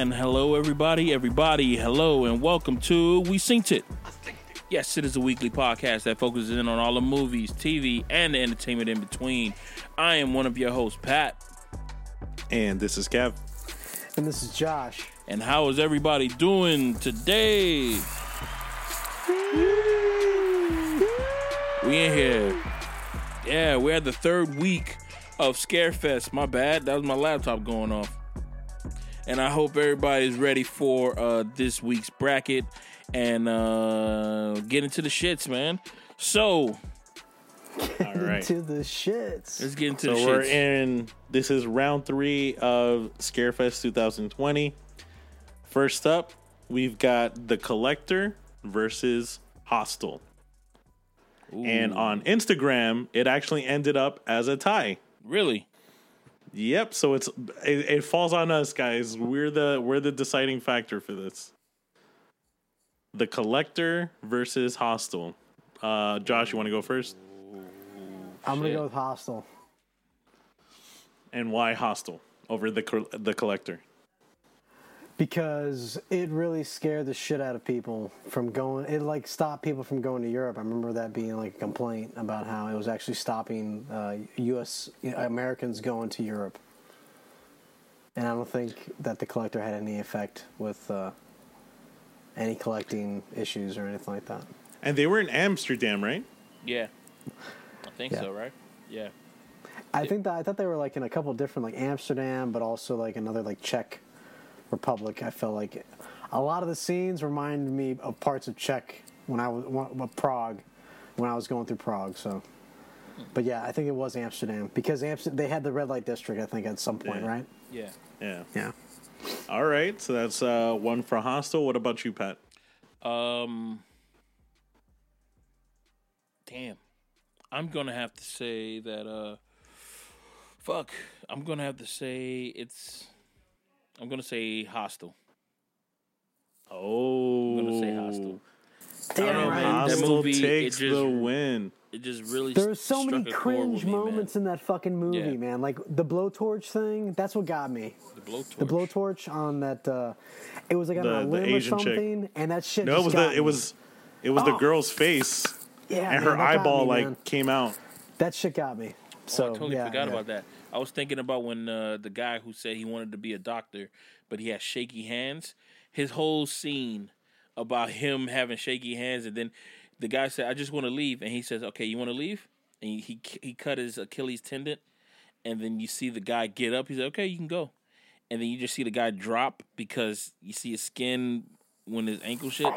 And hello, everybody, everybody, hello, and welcome to We Seen It. Yes, it is a weekly podcast that focuses in on all the movies, TV, and the entertainment in between. I am one of your hosts, Pat. And this is Kev. And this is Josh. And how is everybody doing today? We in here. Yeah, we're at the third week of Scarefest. My bad. That was my laptop going off. And I hope everybody's ready for uh, this week's bracket and uh, get into the shits, man. So, All right. To the shits. let's get into so the we're shits. in. This is round three of Scarefest 2020. First up, we've got The Collector versus Hostel. And on Instagram, it actually ended up as a tie. really? Yep. So it's it, it falls on us, guys. We're the we're the deciding factor for this. The Collector versus Hostel. Uh, Josh, you want to go first? I'm shit. to go with Hostel. And why Hostel over the the Collector? Because it really scared the shit out of people from going. It like stopped people from going to Europe. I remember that being like a complaint about how it was actually stopping uh, U.S. Americans going to Europe. And I don't think that the collector had any effect with uh, any collecting issues or anything like that. And they were in Amsterdam, right? Yeah. I think Yeah. so, right? Yeah. I think that I thought they were like in a couple different like Amsterdam, but also like another like Czech Republic. I felt like a lot of the scenes reminded me of parts of Czech when I was well, Prague when I was going through Prague. So, but yeah, I think it was Amsterdam because Amsterdam they had the red light district. I think at some point, Yeah. right? Yeah. Yeah. Yeah. All right. So that's uh, one for Hostel. What about you, Pat? Um. Damn. I'm gonna have to say that. Uh. Fuck. I'm gonna have to say it's. I'm gonna say Hostel. Oh, I'm gonna say Hostel. Damn I right. man. That movie, takes just- the win. It just really. There were so struck many cringe with me, man. moments in that fucking movie, Yeah. man. Like the blowtorch thing. That's what got me. The blowtorch. The blowtorch on that. Uh, it was like on The- a the line or Asian chick. something, and that shit. No, it was got the me. it was it was the Oh. girl's face, Yeah, and man, her eyeball me, like man. came out. that shit got me. So oh, I totally yeah, forgot yeah. about that. I was thinking about when uh, the guy who said he wanted to be a doctor, but he had shaky hands. His whole scene about him having shaky hands, and then the guy said, "I just want to leave," and he says, "Okay, you want to leave?" And he, he he cut his Achilles tendon, and then you see the guy get up. He said, "Okay, you can go," and then you just see the guy drop because you see his skin when his ankle shit.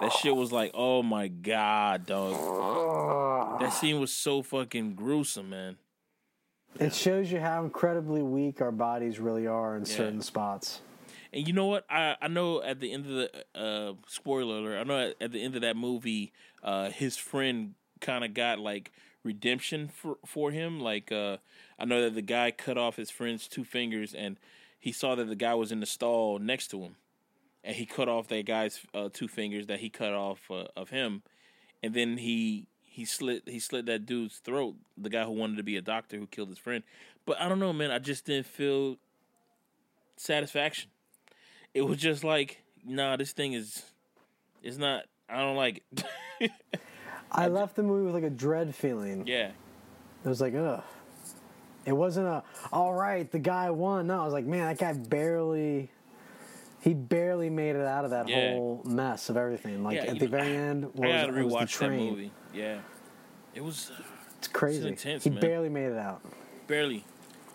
That shit was like, oh my god, dog. That scene was so fucking gruesome, man. It shows you how incredibly weak our bodies really are in certain spots. And you know what? I, I know at the end of the uh, spoiler alert. I know at, at the end of that movie, uh, his friend kind of got like redemption for for him. Like uh, I know that the guy cut off his friend's two fingers, and he saw that the guy was in the stall next to him, and he cut off that guy's uh, two fingers that he cut off uh, of him, and then he he slit he slit that dude's throat. The guy who wanted to be a doctor who killed his friend. But I don't know, man. I just didn't feel satisfaction. It was just like, nah, this thing is, it's not. I don't like it. I left the movie with like a dread feeling. yeah, It was like, ugh. It wasn't a, all right, the guy won. No, I was like, man, that guy barely, he barely made it out of that Yeah. whole mess of everything. Like Yeah, at the know, very end, was, I gotta was the rewatch that train. movie. Yeah, it was uh, It's crazy. intense, he man. barely made it out. barely.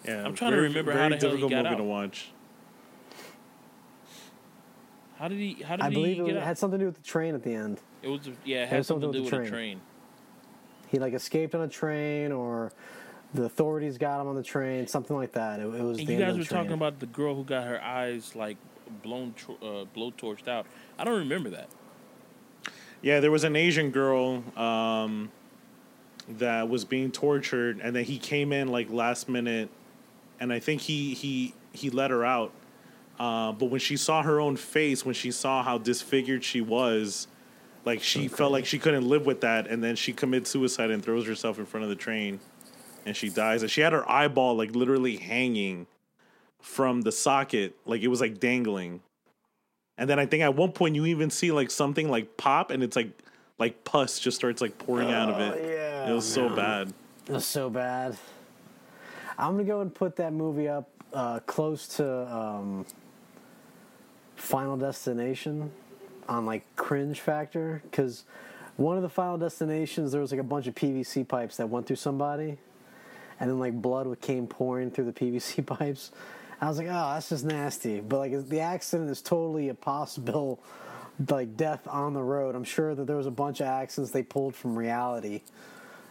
Yeah, I'm trying to remember how very the hell he difficult got movie out. to watch. How did he? How did I he believe it, get was, out? had something to do with the train at the end. it was yeah, it had had something something to do with with the train. train. He like escaped on a train, or the authorities got him on the train, something like that. It, it was. And the you end guys of were train. talking about the girl who got her eyes like blown, uh, blow torched out. I don't remember that. Yeah, there was an Asian girl um, that was being tortured, and then he came in like last minute, and I think he he he let her out. Uh, but when she saw her own face, when she saw how disfigured she was, like she felt like she couldn't live with that, and then she commits suicide and throws herself in front of the train, and she dies. And she had her eyeball like literally hanging from the socket, like it was like dangling. And then I think at one point you even see like something like pop, and it's like like pus just starts like pouring out of it. yeah, it was so bad. It was so bad. I'm gonna go and put that movie up uh, close to um, Final Destination on like cringe factor because one of the Final Destinations there was like a bunch of PVC pipes that went through somebody, and then like blood came pouring through the PVC pipes. I was like, oh, that's just nasty. But like the accident is totally a possible like death on the road. I'm sure that there was a bunch of accidents they pulled from reality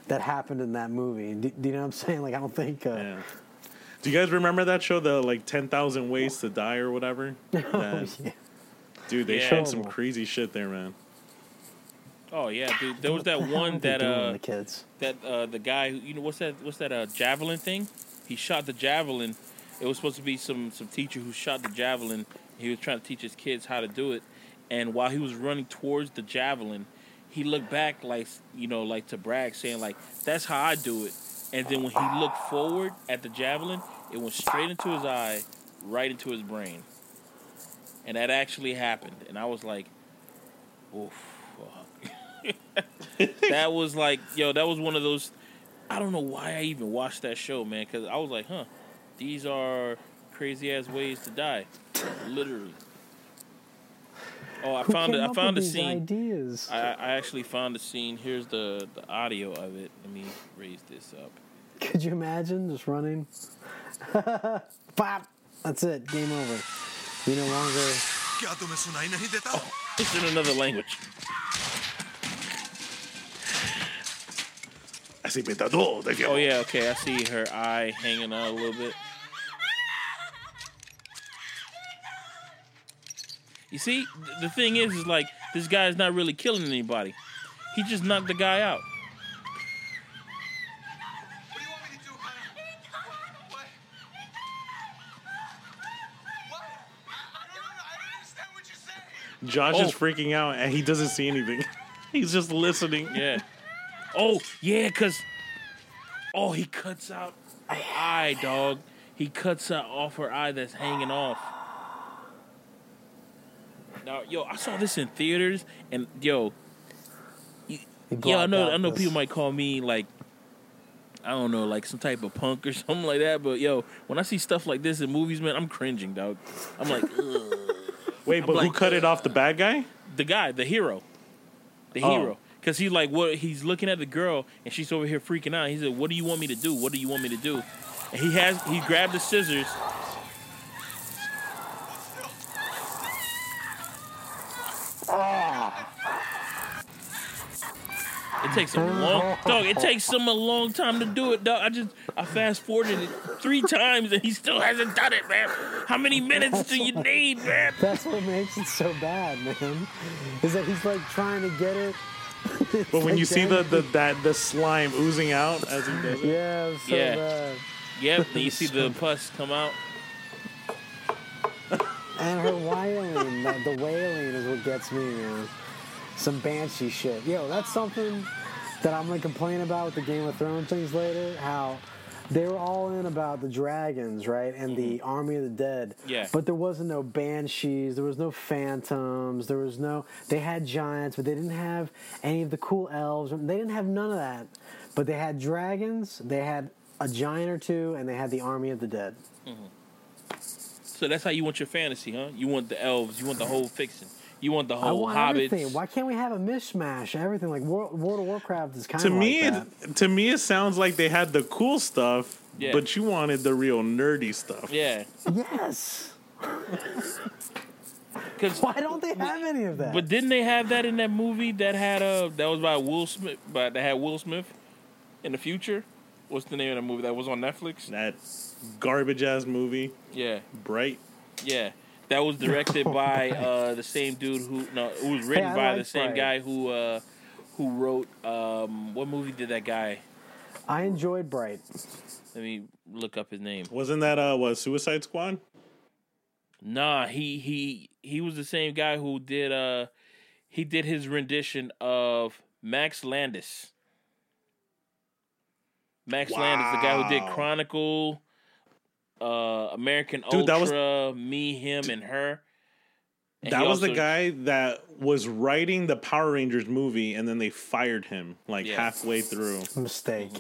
that happened in that movie. Do, do you know what I'm saying? Like I don't think. Uh, Yeah. Do you guys remember that show, the like ten thousand ways to die or whatever? oh, That- yeah. Dude, they Yeah. showed some crazy shit there, man. Oh yeah, dude. There was that What the hell one that uh the kids. that uh the guy who you know what's that what's that uh javelin thing? He shot the javelin. It was supposed to be some some teacher who shot the javelin. He was trying to teach his kids how to do it, and while he was running towards the javelin, he looked back like you know like to brag, saying like that's how I do it. And then when he looked forward at the javelin, it went straight into his eye, right into his brain, and that actually happened. And I was like, oof. fuck. that was like, yo, that was one of those. I don't know why I even watched that show, man, because I was like, huh, these are crazy ass ways to die, literally. Oh, I Who found it. I found a scene. Ideas. I, I actually found a scene. Here's the, the audio of it. Let me raise this up. Could you imagine just running? Pop. That's it. Game over. You no longer. Oh, it's in another language. Oh yeah. Okay. I see her eye hanging out a little bit. You see, the thing is, is like this guy's not really killing anybody. He just knocked the guy out. What do you want me to do, huh? What? What? I don't know. I don't understand what you're saying. Josh Oh. is freaking out and he doesn't see anything. He's just listening. Yeah. Oh yeah, cause oh he cuts out her eye, dog. He cuts out off her eye that's hanging off. Now, yo, I saw this in theaters, and yo, He Yeah, I know. I know this- people might call me like, I don't know, like some type of punk or something like that. But yo, when I see stuff like this in movies, man, I'm cringing, dog. I'm like, Ugh. Wait, but who like, cut it off? The bad guy? the guy, the hero, the Oh. hero, because he's like what he's looking at the girl and she's over here freaking out. He said, "What do you want me to do? What do you want me to do?" And he has he grabbed the scissors. It takes a long dog. It takes him a long time to do it, dog. I just I fast forwarded it three times and he still hasn't done it, man. How many minutes do you need, man? That's what makes it so bad, man. Is that he's like trying to get it. It's But when like you see the, the that the slime oozing out as he does it, Yeah, it so Yeah. bad. Yep. Then you see the pus come out. And her wailing, the, the wailing is what gets me, man. Some banshee shit. Yo, that's something that I'm gonna complain about with the Game of Thrones things later. How they were all in about the dragons, right, and the army of the dead. Mm-hmm. Yeah. But there wasn't no banshees. There was no phantoms. There was no. They had giants, but they didn't have any of the cool elves. They didn't have none of that. But they had dragons. They had a giant or two, and they had the army of the dead. So that's how you want your fantasy, huh? You want the elves. You want the whole fiction. You want the I whole want hobbits. everything. Why can't we have a mishmash? Everything like World, World of Warcraft is kind to of me, like that. it, to me, it sounds like they had the cool stuff, Yeah. but you wanted the real nerdy stuff. Yeah, Yes. because Why don't they have any of that? but didn't they have that in that movie that had a that was by Will Smith, but that had Will Smith in the future? What's the name of the movie that was on Netflix? That garbage ass movie, Yeah, Bright. yeah. That was directed by uh the same dude who no, it was written I by like the same Bright. guy who uh who wrote um what movie did that guy? I enjoyed Bright. Let me look up his name. Wasn't that uh what Suicide Squad? Nah, he he he was the same guy who did uh he did his rendition of Max Landis. Max Landis, the guy who did Chronicle. Uh, American Dude, that was- Ultra, Me, Him, and Her. And that he was the guy that was writing the Power Rangers movie, and then they fired him like Yeah. halfway through. Mistake.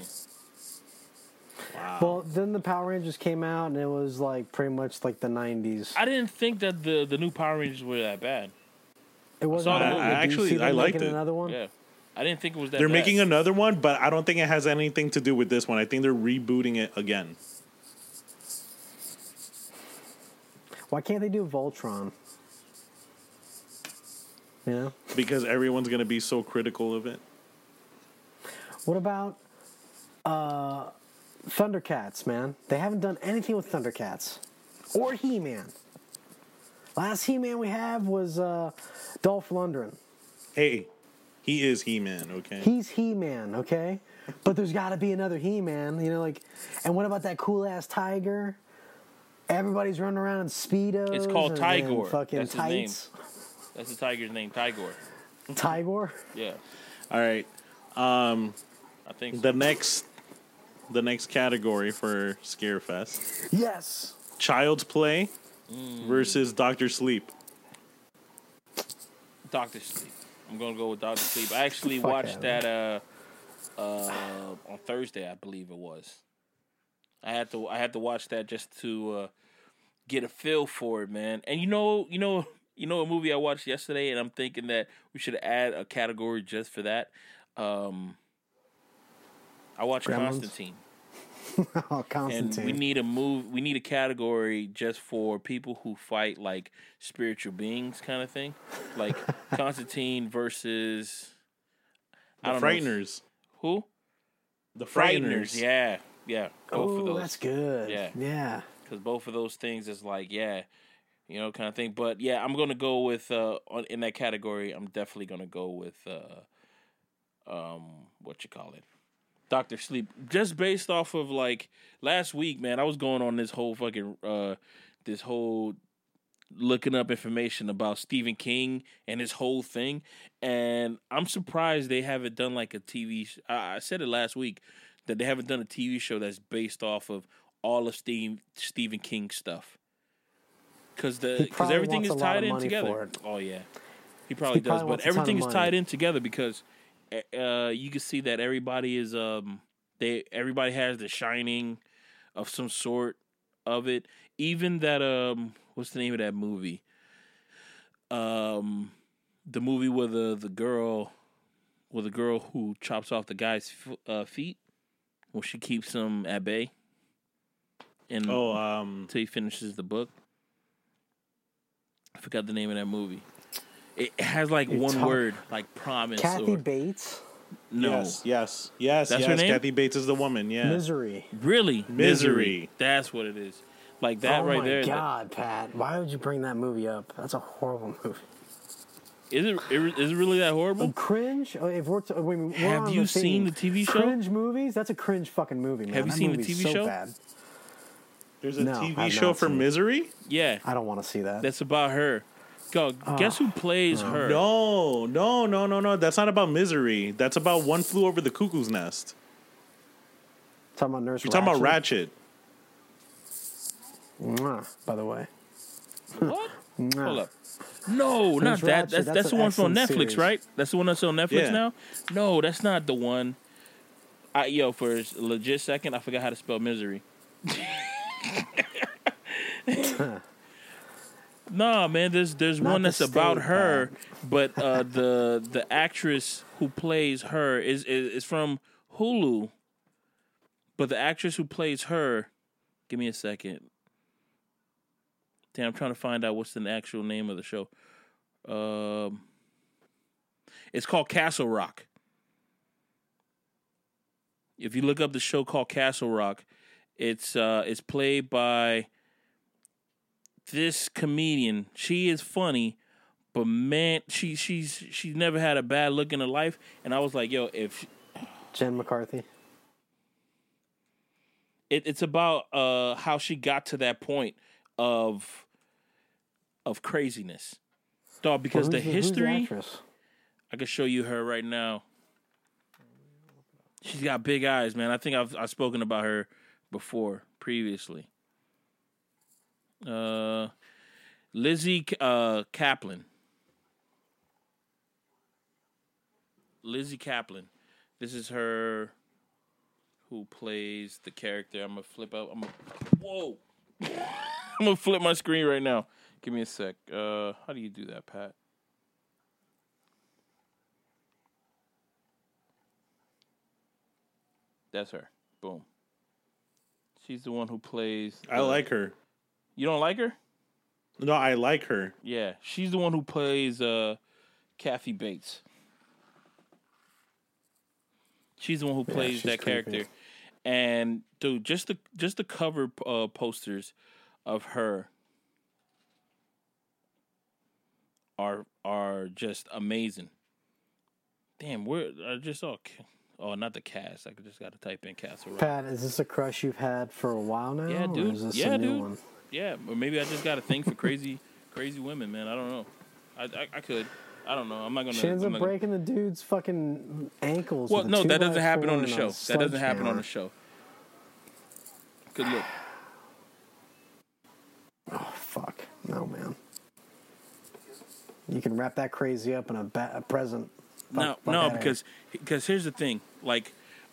Wow. Well, then the Power Rangers came out, and it was like pretty much like the '90s. I didn't think that the the new Power Rangers were that bad. It wasn't. saw the that movie. good. I actually- I liked it. Another one. Yeah, I didn't think it was that. Bad. They're bad. making another one, but I don't think it has anything to do with this one. I think they're rebooting it again. Why can't they do Voltron? You know. because everyone's gonna be so critical of it. What about uh, Thundercats, man? They haven't done anything with Thundercats or He Man. Last He Man we have was uh, Dolph Lundgren. Hey, he is He Man, okay? He's He Man, okay? But there's got to be another He Man, you know, like. And what about that cool ass tiger? Everybody's running around in speedos. It's called and- Tigor. and Fucking That's his name. That's the tiger's name, Tigor. Tigor. Yeah, All right. I think so. The next the next category for Scarefest. Yes. Child's Play Mm. versus Doctor Sleep. Doctor Sleep. I'm gonna go with Doctor Sleep. I actually Fuck watched yeah, that uh, uh, on Thursday, I believe it was. I had to I had to watch that just to uh, get a feel for it, man. And you know, you know, you know, a movie I watched yesterday, and I'm thinking that we should add a category just for that. Um, I watched Gremlins? Constantine. Oh, and Constantine. we need a move we need a category just for people who fight like spiritual beings kind of thing like constantine versus The I don't know. Frighteners. who The frighteners Frighteners. yeah yeah both of Oh, those that's good. Yeah. Yeah. because both of those things is like yeah you know kind of thing but yeah i'm gonna go with uh on, in that category i'm definitely gonna go with uh um what you call it Doctor Sleep, just based off of like last week, man. I was going on this whole fucking uh this whole looking up information about Stephen King and his whole thing, and I'm surprised they haven't done like a TV. Sh- I, I said it last week that they haven't done a TV show that's based off of all of Steve, Stephen King stuff. Because the because everything is tied in together. Oh yeah, he probably He does. probably but ton of everything is tied in together because uh, you can see that everybody is um they everybody has the shining of some sort of it. Even that um what's the name of that movie? Um, the movie where the the girl, with the girl who chops off the guy's f- uh, feet, well she keeps him at bay. And Oh, um, until he finishes the book. I forgot the name of that movie. It has like You're one talk- word, like promise. Kathy or, Bates. no, yes, yes, yes, That's yes. her name? Kathy Bates is the woman. Yeah. Misery. really, Misery. That's what it is. Like that oh right my there. that- God, Pat! Why would you bring that movie up? That's a horrible movie. Is it? Is it really that horrible? Cringe. Oh, If we're, t- I mean, we're Have you the seen the TV show? Cringe movies. That's a cringe fucking movie, man. Have you That seen the movie's TV so show? Bad. There's a No, I TV have show for seen it. Misery. Yeah, I don't want to see that. that's about her. Go. Ah, guess who plays her? No, no, no, no, no. That's not about Misery. That's about One Flew Over the Cuckoo's Nest. talking about Nurse. You're talking about Ratched. Mwah, by the way. What? Hold up. No, not that. Ratched, That's that's that's the one from Netflix, series. right? That's the one that's on Netflix Yeah. now. No, that's not the one. I yo for a legit second, I forgot how to spell misery. nah, man, there's there's Not one that's about state, her, but uh, the the actress who plays her is, is is from Hulu. But the actress who plays her, give me a second. Damn, I'm trying to find out what's the actual name of the show. Um, it's called Castle Rock. If you look up the show called Castle Rock, it's uh, it's played by this comedian. She is funny, but man, she she's she's never had a bad look in her life. And I was like, yo, if Jen McCarthy. it, it's about uh how she got to that point of of craziness dog because Well, the history actress? i can show you her right now she's got big eyes man i think i've i've spoken about her before previously Uh, Lizzy uh, Caplan. Lizzy Caplan. This is her who plays the character. I'm gonna flip out. I'm gonna, whoa. I'm gonna flip my screen right now. Give me a sec. Uh, how do you do that, Pat? That's her. Boom. She's the one who plays. I like her. You don't like her? No, I like her. Yeah, she's the one who plays uh, Kathy Bates. She's the one who plays that character, and dude, just the just the cover uh, posters of her are are just amazing. Damn, where I just saw. Oh, not the cast. I just got to type in Castle Rock. Pat, is this a crush you've had for a while now? Yeah, dude. Yeah, dude. one? Yeah, or maybe I just got a thing for crazy, crazy women, man. I don't know. I, I, I could. I don't know. I'm not gonna. She ends up gonna- breaking the dude's fucking ankles. Well, no, that doesn't happen on the show. That doesn't happen on the show. Good look. Oh fuck, no man. You can wrap that crazy up in a, ba- a present. No, no, because because here's the thing. Like,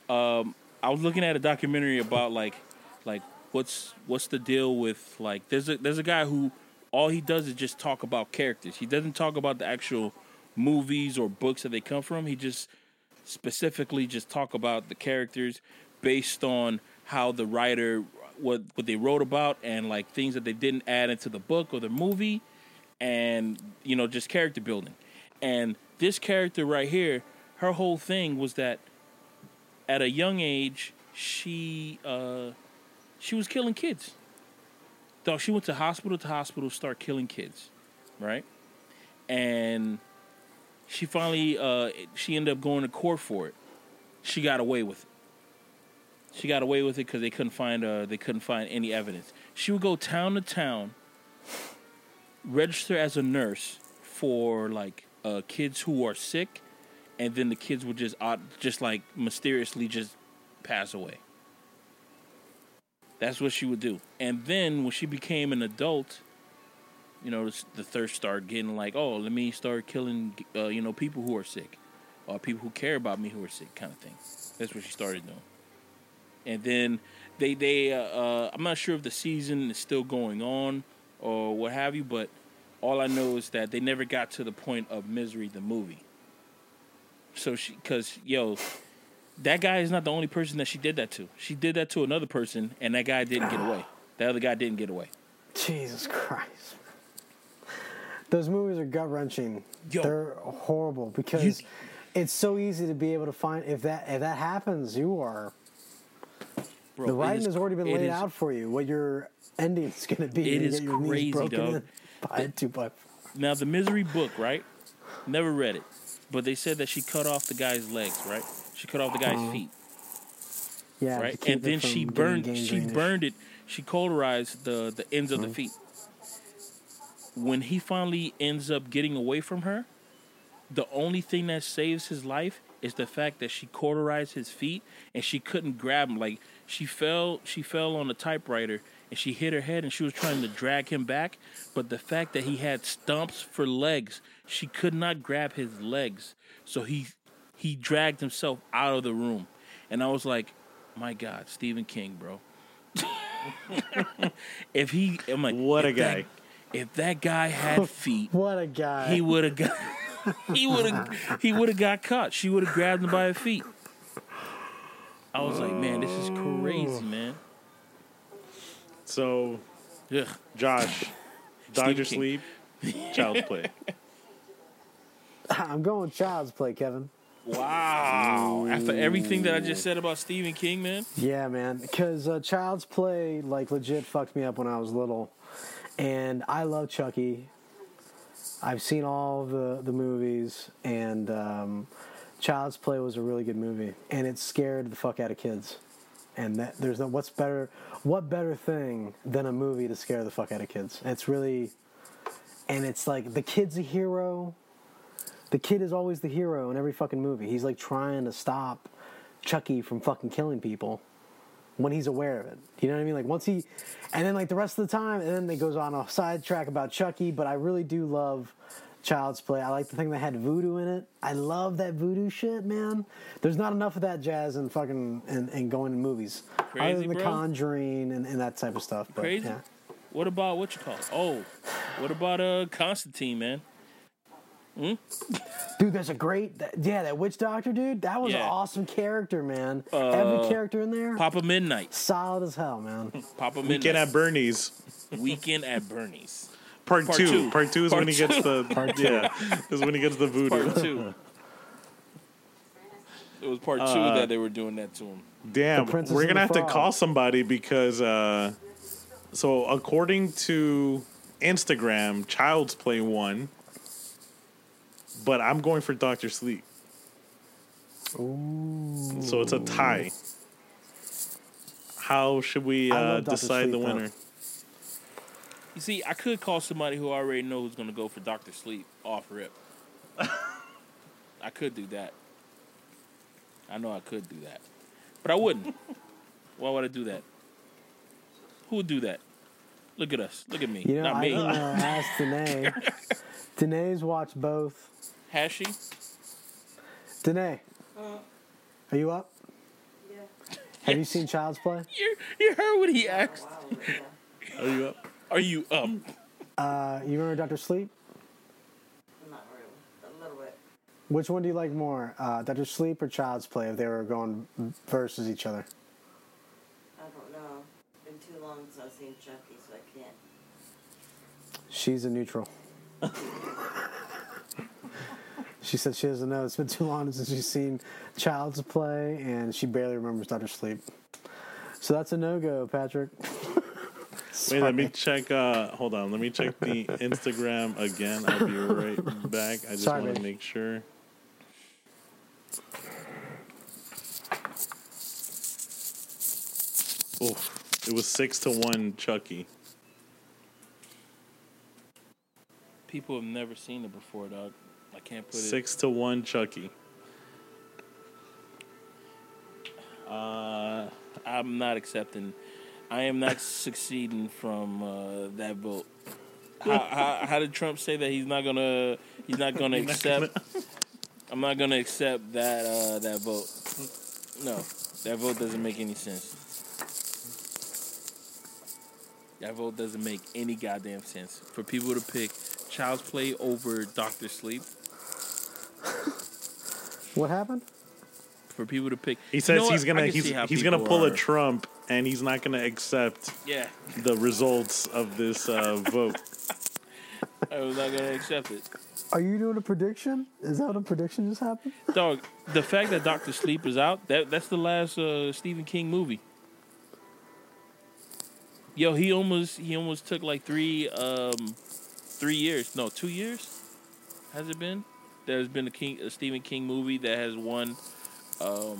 um, I was looking at a documentary about like like what's what's the deal with like there's a there's a guy who all he does is just talk about characters. He doesn't talk about the actual movies or books that they come from. He just specifically just talk about the characters based on how the writer what what they wrote about and like things that they didn't add into the book or the movie and you know just character building. And this character right here her whole thing was that at a young age she uh she was killing kids. So she went to hospital to hospital start killing kids right? And she finally uh she ended up going to court for it. She got away with it. She got away with it because they couldn't find uh they couldn't find any evidence. She would go town to town register as a nurse for like uh, kids who are sick, and then the kids would just uh, just like mysteriously just pass away. That's what she would do, and then when she became an adult, you know, the thirst started getting like, oh, let me start killing, uh, you know, people who are sick, or people who care about me who are sick, kind of thing. That's what she started doing, and then they they uh, uh, I'm not sure if the season is still going on or what have you, but all I know is that they never got to the point of Misery the movie. So she, cause yo, that guy is not the only person that she did that to. She did that to another person, and that guy didn't get away. That other guy didn't get away. Jesus Christ. Those movies are gut wrenching. They're horrible because it's so easy to be able to find if that if that happens, you are Bro, the it writing is- has already been laid is- out for you. What your ending is going to be. It is crazy, dog. By a two by four. Now the Misery book, right? Never read it, but they said that she cut off the guy's legs, right? She cut off the guy's uh-huh. feet. Yeah, right? And then she burned she burned it. She cauterized the the ends of the mm-hmm. feet. When he finally ends up getting away from her, the only thing that saves his life is the fact that she cauterized his feet and she couldn't grab him. Like she fell she fell on the typewriter and she hit her head and she was trying to drag him back, but the fact that he had stumps for legs, she could not grab his legs. So he he dragged himself out of the room. And I was like, my God, Stephen King, bro. if he, I'm like, What a if that- guy. if that guy had feet, What a guy. he would have got, he would have, he would have got caught. She would have grabbed him by her feet. I was like, man, this is crazy, man. So, Ugh. Josh, Doctor King. Sleep, Child's Play. I'm going child's play, Kevin. Wow. After everything that I just said about Stephen King, man. Yeah, man. Because uh, Child's Play, like, legit fucked me up when I was little. And I love Chucky. I've seen all the, the movies, and um, Child's Play was a really good movie. And it scared the fuck out of kids. And that, there's no, what's better, what better thing than a movie to scare the fuck out of kids? It's really, and it's like the kid's a hero. The kid is always the hero in every fucking movie. He's like trying to stop Chucky from fucking killing people when he's aware of it. You know what I mean? Like once he, and then like the rest of the time, and then it goes on a sidetrack about Chucky. But I really do love Child's Play. I like the thing that had voodoo in it. I love that voodoo shit, man. There's not enough of that jazz and fucking and, and going in movies. Crazy, Other than The bro. Conjuring and, and that type of stuff. But, Crazy. Yeah. What about what you call? It? Oh, what about uh Constantine, man? Hmm? Dude, there's a great, that, yeah, that witch doctor, dude. That was an awesome character, man. Uh, Every character in there, Papa Midnight, solid as hell, man. Papa Midnight. Weekend at Bernie's. Weekend at Bernie's. Part, Part two. two. Part two is Part when he gets two. the yeah. Is when he gets the voodoo. Part two. It was part two Uh, that they were doing that to him. Damn, we're gonna the have to call somebody because uh so according to Instagram, Child's Play won, but I'm going for Doctor Sleep. Ooh. So it's a tie. How should we uh, love Dr. decide the winner? though. Winner? You see, I could call somebody who I already know who's going to go for Doctor Sleep off rip. I could do that. I know I could do that, but I wouldn't. Why would I do that? Who would do that? Look at us. Look at me. You know, Not I me. can uh, ask Danae. Danae's watched both. Has she? Danae, are you up? Yeah. Have you seen Child's Play? You, you heard what he asked. Wow. Yeah. Are you up? Are you up? Uh, you remember Doctor Sleep? Not really. A little bit. Which one do you like more, uh, Doctor Sleep or Child's Play? If they were going versus each other. I don't know. Been too long since I've seen Chucky, so I can't. She's a neutral. she said she doesn't know. It's been too long since she's seen Child's Play, and she barely remembers Doctor Sleep. So that's a no go, Patrick. Wait, let me check. Uh, hold on, let me check the Instagram again. I'll be right back. I just want to make sure. Oh, it was six to one, Chucky. People have never seen it before, dog. I can't put it. Six to one, Chucky. Uh, I'm not accepting. I am not succeeding from uh, that vote. How, how, how did Trump say that he's not gonna he's not gonna accept? I'm not gonna accept that uh, that vote. No, that vote doesn't make any sense. That vote doesn't make any goddamn sense for people to pick Child's Play over Doctor Sleep. What happened? For people to pick, He You says know he's I gonna he's he's gonna people pull a Trump and he's not gonna accept Yeah, the results of this uh, vote. I was not gonna accept it. Are you doing a prediction? Is that what a prediction just happened? Dog, the fact that Doctor Sleep is out, that that's the last uh, Stephen King movie. Yo, he almost he almost took like three um three years. No, two years? Has it been? There's been a King a Stephen King movie that has won um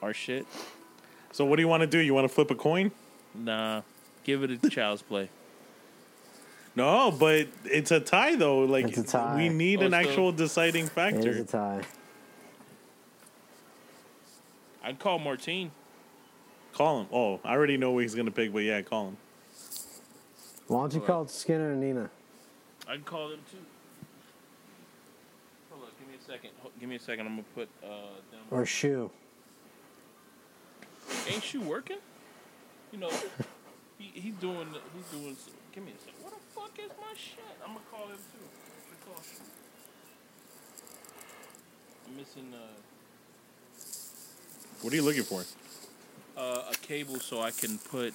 our shit. So what do you want to do? You want to flip a coin? Nah. Give it a child's play. No, but it's a tie though. Like It's a tie. we need Oh, an so- actual deciding It is factor. a tie. I'd call Martine. Call him. Oh, I already know what he's gonna pick, but yeah, call him. Why don't you call it Skinner and Nina? I'd call them too. Hold on, give me a second. Give me a second. I'm gonna put uh them. Or Shoe? Ain't you working? You know, he, he's doing. He's doing. Give me a second. What the fuck is my shit? I'm gonna call him too. I'm call Shu. I'm missing uh, What are you looking for? uh, a cable so I can put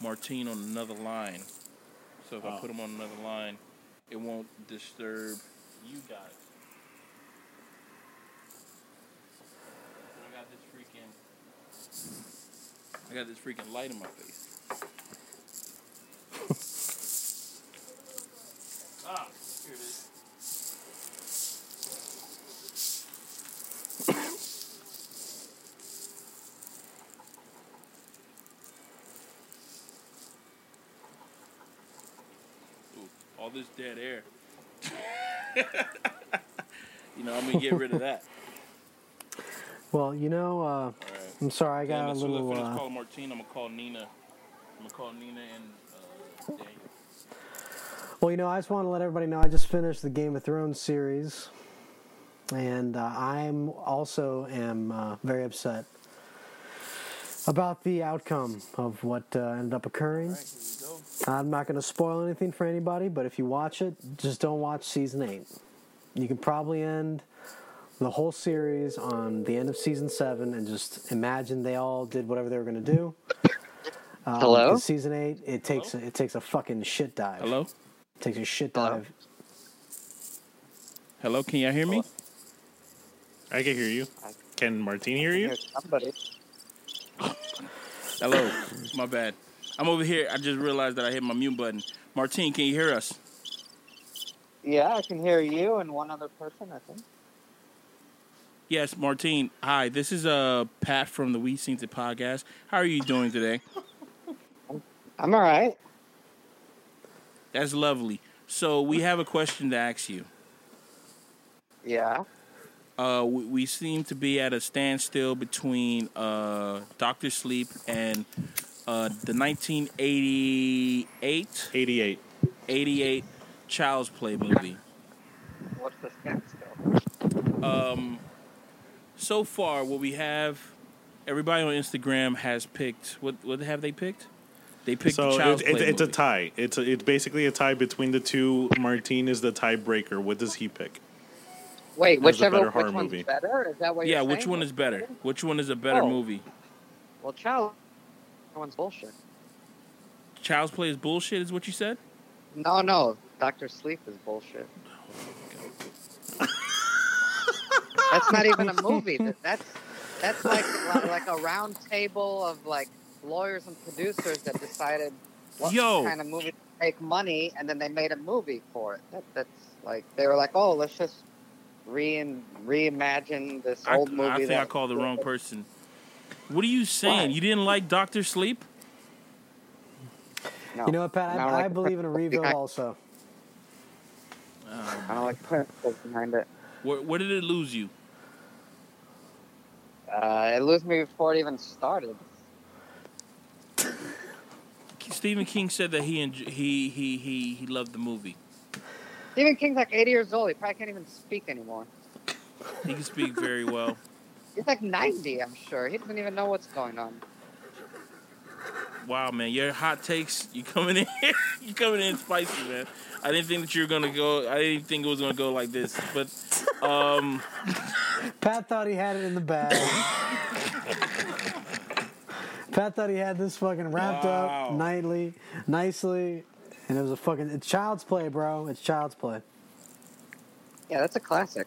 Martine on another line. So if I Oh. put him on another line, it won't disturb you guys. I got this freaking. I got this freaking light in my face. ah, here it is. Ooh, all this dead air. you know, I'm gonna get rid of that. Well, you know, uh, All right. I'm sorry, I got it, a as soon as I little. finish Uh, calling Martine, I'm gonna call Nina. I'm gonna call Nina and uh, Daniel. well, you know, I just want to let everybody know I just finished the Game of Thrones series, and uh, I'm also am uh, very upset about the outcome of what uh, ended up occurring. All right, here we go. I'm not going to spoil anything for anybody, but if you watch it, just don't watch season eight. You can probably end the whole series on the end of season seven and just imagine they all did whatever they were going to do. Um, Hello? 'cause Season eight, it takes it takes a fucking shit dive. Hello, It takes a shit dive. hello. Can y'all hear me? I can hear you. Can Martine hear you? Here's somebody. Hello. My bad. I'm over here. I just realized that I hit my mute button. Martine, can you hear us? Yeah, I can hear you and one other person, I think. Yes, Martine. Hi, this is uh Pat from the We Seen It podcast. How are you doing today? I'm all right. That's lovely. So we have a question to ask you. Yeah. Uh, we, we seem to be at a standstill between uh, Doctor Sleep and uh, the 1988 88. 88 Child's Play movie. What's the standstill? Um, so far, what we have, everybody on Instagram has picked. What what have they picked? They picked So the Child's it's, it's, Play it's a tie. It's a, it's basically a tie between the two. Martine is the tiebreaker. What does he pick? Wait, Who's the whichever better which one's movie? better? Is that what yeah, you're which saying? one is better? Which one is a better Oh. movie? Well, Child one's bullshit. Child's Play is bullshit, is what you said? No, no, Doctor Sleep is bullshit. Oh that's not even a movie. That's that's like like a round table of like lawyers and producers that decided what Yo. kind of movie to make money, and then they made a movie for it. That, that's like they were like, oh, let's just re reimagine this I, old movie. I think I called the wrong person. What are you saying? Why? You didn't like Doctor Sleep? No, You know what, Pat? I I, like I believe in a principle rebuild behind- also. Um. I don't like the principles behind it. Where, where did it lose you? Uh, it lost me before it even started. Stephen King said that he enj- he he he he loved the movie. Stephen King's like 80 years old. He probably can't even speak anymore. He can speak very well. He's like 90, I'm sure. He doesn't even know what's going on. Wow, man, your hot takes. You coming in? you coming in spicy, man. I didn't think that you were gonna go. I didn't think it was gonna go like this. But um, Pat thought he had it in the bag. Pat thought he had this fucking wrapped Wow. up nightly, nicely, and it was a fucking it's child's play, bro. It's child's play. Yeah, that's a classic.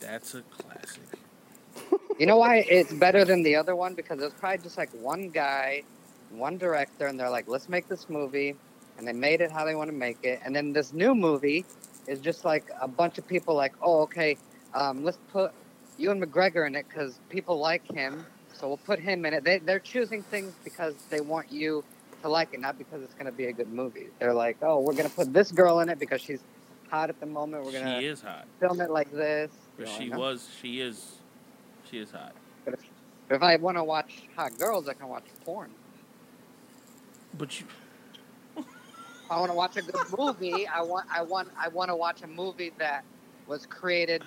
that's a classic. You know why it's better than the other one? Because it was probably just like one guy, one director, and they're like, let's make this movie. And they made it how they want to make it. And then this new movie is just like a bunch of people like, oh, okay, um, let's put Ewan McGregor in it because people like him. So we'll put him in it. They, they're choosing things because they want you to like it, not because it's going to be a good movie. They're like, oh, we're going to put this girl in it because she's hot at the moment. We're going She to is hot. film it like this. But she was. She is. She is hot. But if, if I want to watch hot girls, I can watch porn. But you. I want to watch a good movie. I want I want I want to watch a movie that was created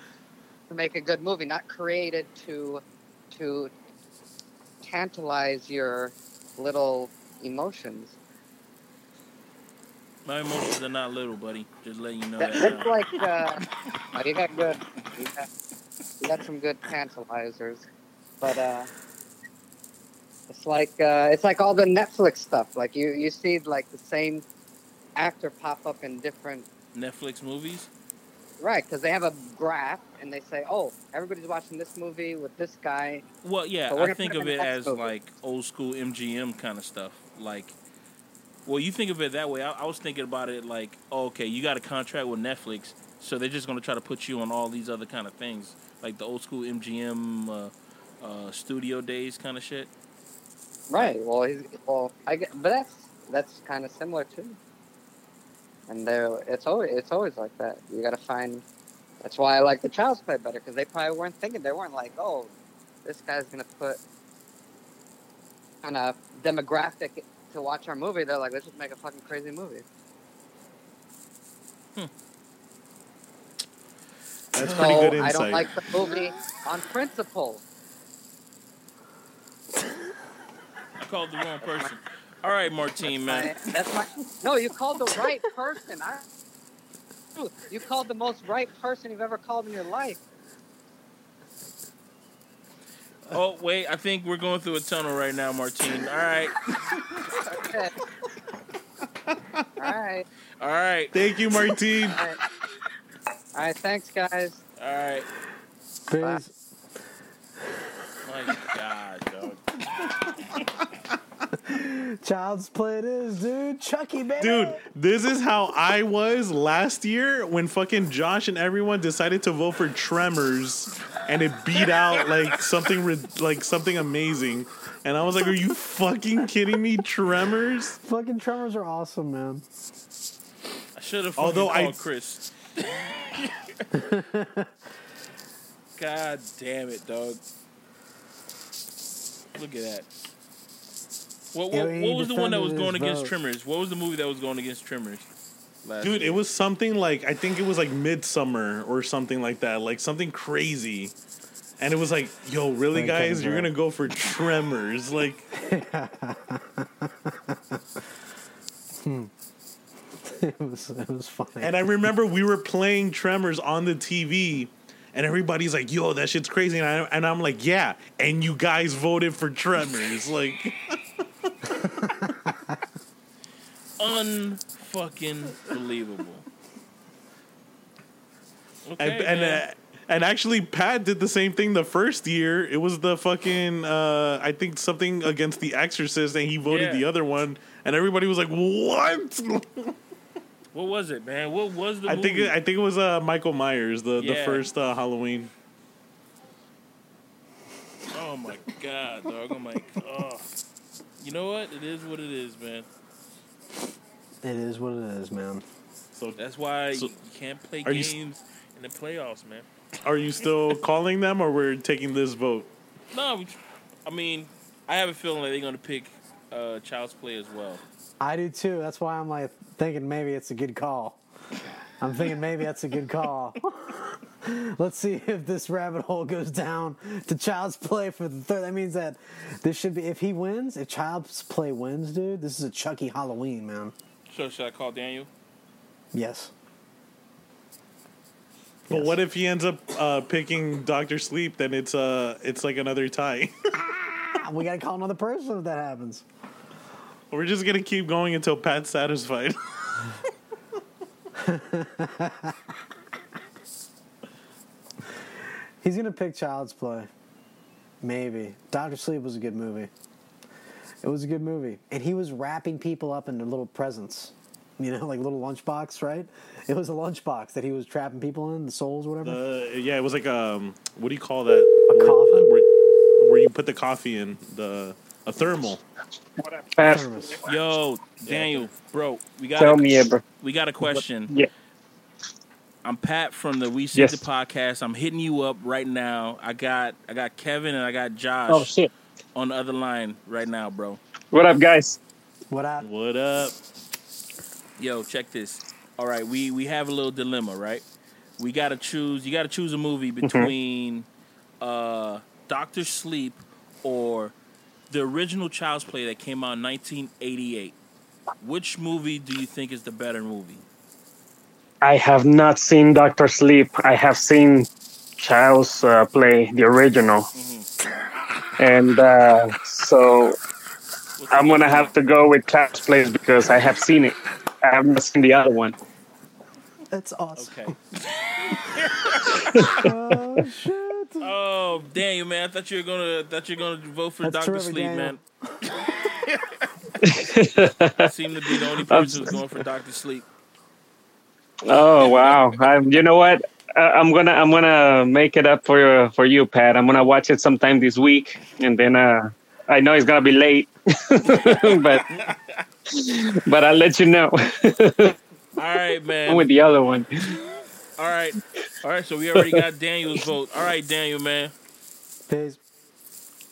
to make a good movie, not created to to tantalize your little emotions. My emotions are not little, buddy. Just letting you know That, that. now. like uh, oh, you got good. You got, you got some good tantalizers, but uh, it's like uh, it's like all the Netflix stuff. Like you you see like the same actor pop up in different Netflix movies. Right, because they have a graph and they say, "Oh, everybody's watching this movie with this guy." Well, yeah, I think of it in the next as movie. like old school MGM kind of stuff. Like, well, you think of it that way. I, I was thinking about it like, oh, okay, you got a contract with Netflix, so they're just gonna try to put you on all these other kind of things, like the old school MGM uh, uh, studio days kind of shit. Right. Well, he's well. I get, but that's that's kind of similar too. And there, it's always it's always like that. You got to find. That's why I like the Child's Play better because they probably weren't thinking. They weren't like, "Oh, this guy's gonna put kind of demographic to watch our movie, they're like, let's just make a fucking crazy movie. Hmm. That's So pretty good I don't like the movie on principle. I called the wrong person. All right, Martine, man. That's my no. You called the right person. I, you called the most right person you've ever called in your life. Oh wait, I think we're going through a tunnel right now, Martine. All right, Okay. All right. all right, Thank you, Martine. All right. All right. Thanks, guys. all right. Peace. My God, dog. Child's play it is, dude. Chucky, baby. Dude, this is how I was last year when fucking Josh and everyone decided to vote for Tremors, and it beat out like something rid- like something amazing, and I was like, "Are you fucking kidding me, Tremors?" Fucking tremors are awesome, man. I should have Although called I- Chris. God damn it, dog. Look at that. What, what, what was the one that was going his against vote. Trimmers? What was the movie that was going against Tremors? Last Dude, year? it was something like I think it was like Midsummer or something like that, like something crazy. And it was like, yo, really, Like guys? You're gonna go for Tremors? Like, hmm. it was it was funny. and I remember we were playing Tremors on the TV, and everybody's like, yo, that shit's crazy. And, I, and I'm like, yeah. And you guys voted for Tremors. Like, unfucking believable. Okay, and, and, uh, and actually, Pat did the same thing the first year. It was the fucking, uh, I think something against The Exorcist, and he voted Yeah. the other one. And everybody was like, what? what was it, man? What was the I movie? think it, I think it was uh, Michael Myers, the, the first uh, Halloween. Oh my god, dog! I'm like, oh. You know what? It is what it is, man. it is what it is, man. So, That's why So- you can't play are you s- games in the playoffs, man. are you still calling them, or we're taking this vote? No, I mean, I have a feeling that they're gonna pick uh, Child's Play as well. I do too. That's why I'm like thinking maybe it's a good call. I'm thinking maybe that's a good call. Let's see if this rabbit hole goes down to Child's Play for the third. That means that this should be if he wins. If Child's Play wins, dude, this is a Chucky Halloween, man. So should I call Daniel? Yes. But Yes. what if he ends up uh, picking Doctor Sleep? Then it's uh, it's like another tie. Ah, We gotta call another person if that happens. we're just gonna keep going until Pat's satisfied. He's gonna pick Child's Play. Maybe. Doctor Sleep was a good movie. It was a good movie, and he was wrapping people up into little presents. You know, like little lunchbox, right? It was a lunchbox that he was trapping people in, the souls, or whatever. Uh, yeah, it was like um, what do you call that? A Where- coffin? Where, where you put the coffee in the a thermal. Pat, Thermos. Yo, Daniel, bro, we got tell me, yeah, bro. We got a question. Yeah. I'm Pat from the We See Yes. the podcast. I'm hitting you up right now. I got I got Kevin and I got Josh Oh shit! on the other line right now, bro. What up, guys? What up? What up? Yo, check this. All right, we we have a little dilemma, right? We got to choose. You got to choose a movie between uh Doctor Sleep or the original Child's Play that came out in 1988. Which movie do you think is the better movie? I have not seen Doctor Sleep. I have seen Child's uh, Play, the original, and uh, so What's I'm gonna have to go with Child's Play because I have seen it. I have not seen the other one. That's awesome. Okay. Oh shit! Oh, Daniel, man, I thought you were gonna thought you were gonna vote for Doctor Sleep, Daniel. man. I seem to be the only person who's going for Doctor Sleep. Oh wow! I, you know what? Uh, I'm gonna I'm gonna make it up for for you, Pat. I'm gonna watch it sometime this week, and then uh, I know it's gonna be late, but but I'll let you know All right, man. I'm with the other one. All right, all right. So we already got Daniel's vote. All right, Daniel, man. Peace.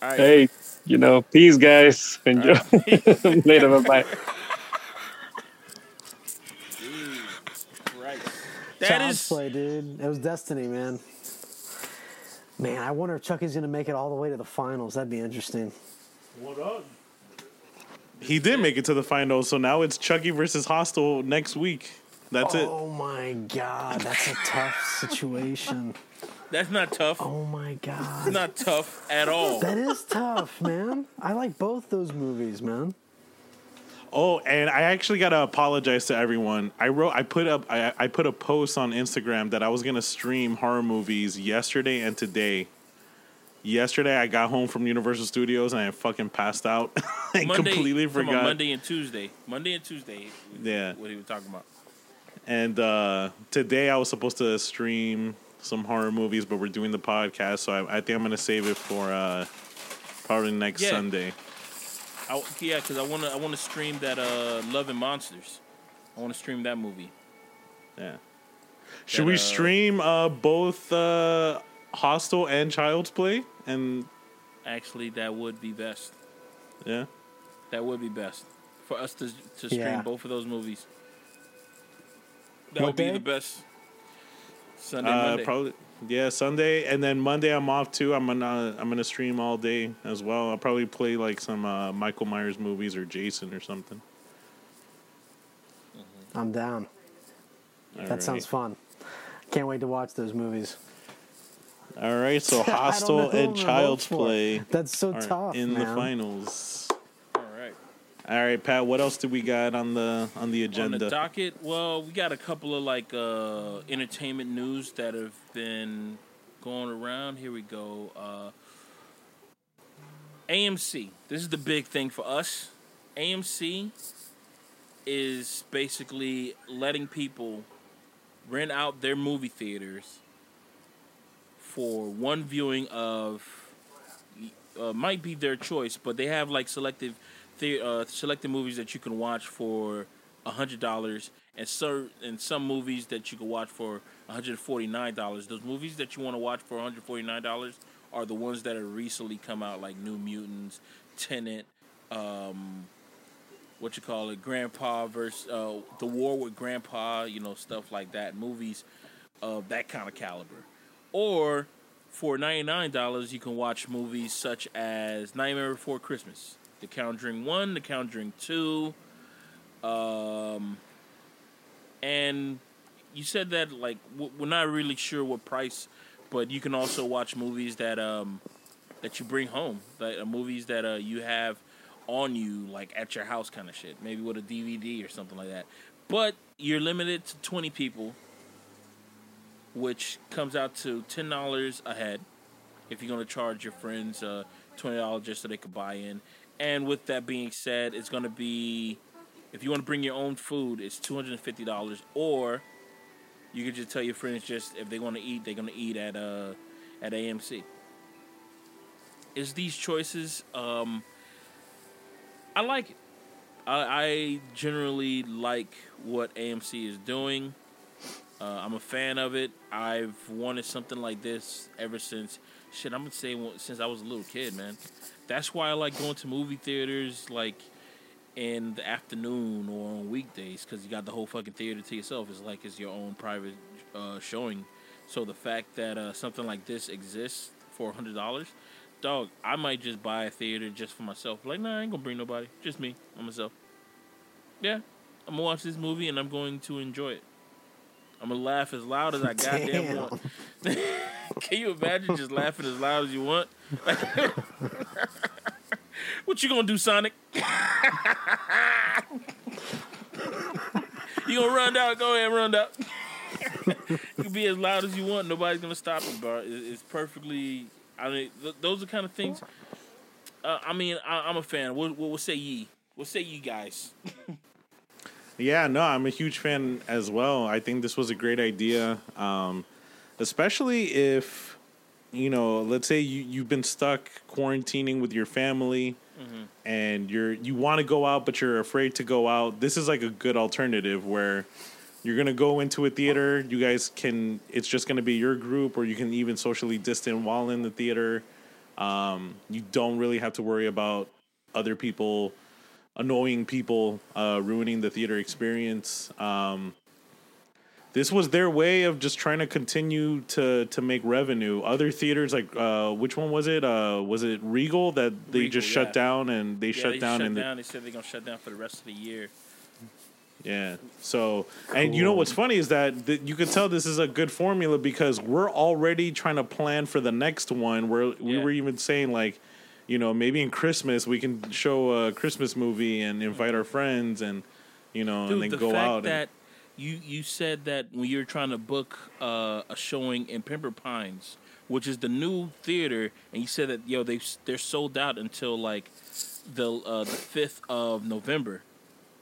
All right. Hey, You know, peace, guys. Enjoy. Later, bye bye. Right. That Child's is play, dude. It was destiny, man. Man, I wonder if Chucky's gonna make it all the way to the finals. That'd be interesting. What up? He did make it to the finals, so now it's Chucky versus Hostel next week. That's it. Oh my god, that's a tough situation. That's not tough. Oh my god. It's god. not tough at all. That is tough, man. I like both those movies, man. Oh, and I actually gotta apologize to everyone. I wrote, I put up, I, I put a post on Instagram that I was gonna stream horror movies yesterday and today. Yesterday, I got home from Universal Studios and I fucking passed out. I completely come on, forgot. Monday and Tuesday. Monday and Tuesday. Yeah. What he was talking about. And uh, today, I was supposed to stream some horror movies, but we're doing the podcast, so I, I think I'm gonna save it for uh, probably next Yeah. Sunday. I, yeah, because I want to. I want to stream that uh, Love and Monsters. I want to stream that movie. Yeah. Should That, we uh, stream uh, both uh, Hostel and Child's Play? And Actually, that would be best. yeah, That would be best for us to to stream Yeah. both of those movies. That What would be day? the best. Sunday, uh, Monday. probably yeah Sunday, and then Monday I'm off too. I'm gonna I'm gonna stream all day as well. I'll probably play like some uh, Michael Myers movies or Jason or something. I'm down. All That sounds fun. Can't wait to watch those movies. All right, so I don't know Hostel and Child's. Play That's so are tough, in the finals. All right. Pat. What else do we got on the on the On agenda? the docket, well, we got a couple of like uh, entertainment news that have been going around. Here we go. Uh, AMC. This is the big thing for us. AMC is basically letting people rent out their movie theaters for one viewing of uh, might be their choice, but they have like selective the, uh, selected movies that you can watch for hundred dollars, and some and some movies that you can watch for one hundred forty nine dollars. Those movies that you want to watch for one hundred forty nine dollars are the ones that have recently come out, like New Mutants, Tenet, um, what you call it, Grandpa versus uh, the War with Grandpa, you know, stuff like that. Movies of that kind of caliber, or for ninety nine dollars, you can watch movies such as Nightmare Before Christmas, The Conjuring One, The Conjuring Two, um, and you said that like we're not really sure what price, but you can also watch movies that um that you bring home, like uh, movies that uh, you have on you like at your house kind of shit, maybe with a DVD or something like that. But you're limited to twenty people which comes out to ten dollars a head if you're going to charge your friends uh, twenty dollars just so they could buy in. And with that being said, it's going to be if you want to bring your own food, it's two hundred and fifty dollars, or you could just tell your friends just if they want to eat, they're going to eat at uh at AMC. Is these choices? Um, I like it. I, I generally like what AMC is doing. Uh, I'm a fan of it. I've wanted something like this ever since shit. I'm gonna say since I was a little kid, man. That's why I like going to movie theaters, like in the afternoon or on weekdays, because you got the whole fucking theater to yourself. It's like it's your own private uh, showing. So the fact that uh, something like this exists for hundred dollars, dog, I might just buy a theater just for myself. Like, nah, I ain't gonna bring nobody, just me, on myself. Yeah, I'm gonna watch this movie and I'm going to enjoy it. I'm gonna laugh as loud as I goddamn Damn. want. Can you imagine just laughing as loud as you want? what you gonna do, Sonic? you gonna run out? Go ahead, run out. you can be as loud as you want. Nobody's gonna stop you, bro. It's perfectly. I mean, th- those are kind of things. Uh, I mean, I, I'm a fan. What, what say ye? What say you guys? Yeah, no, I'm a huge fan as well. I think this was a great idea, um, especially if you know, let's say you you've been stuck quarantining with your family, and you're you want to go out but you're afraid to go out. This is like a good alternative where you're gonna go into a theater. You guys can. It's just gonna be your group, or you can even socially distant while in the theater. Um, you don't really have to worry about other people, annoying people, uh, ruining the theater experience. Um, this was their way of just trying to continue to to make revenue. Other theaters, like uh, which one was it? Uh, was it Regal that they Regal, just shut yeah. down and they Yeah, shut they down shut and down. They said they're gonna shut down for the rest of the year. Yeah. So, and you know what's funny is that th- you can tell this is a good formula because we're already trying to plan for the next one. Where we Yeah. were even saying like, you know, maybe in Christmas we can show a Christmas movie and invite our friends and you know Dude, and then the go fact out. that you you said that when you were trying to book uh, a showing in Pembroke Pines, which is the new theater, and you said that yo they they're sold out until like the uh, the fifth of November.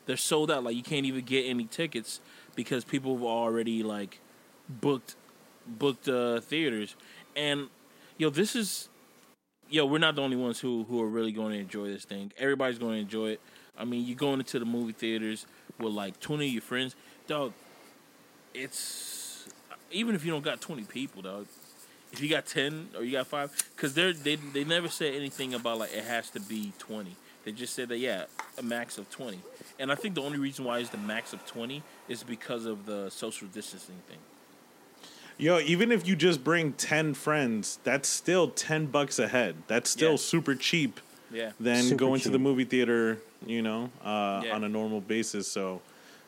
They're sold out. Like you can't even get any tickets because people have already like booked booked uh, theaters. And yo, this is yo, we're not the only ones who who are really going to enjoy this thing. Everybody's going to enjoy it. I mean, you're going into the movie theaters with like 20 of your friends, dog. It's even if you don't got 20 people, dog. If you got 10 or you got five, because they're they they never said anything about like it has to be 20. They just said that yeah, a max of 20. And I think the only reason why is the max of 20 is because of the social distancing thing. Yo, even if you just bring ten friends, that's still ten bucks a head. That's still Yeah. super cheap Yeah. than Super going to the movie theater. You know, uh, Yeah. on a normal basis. So.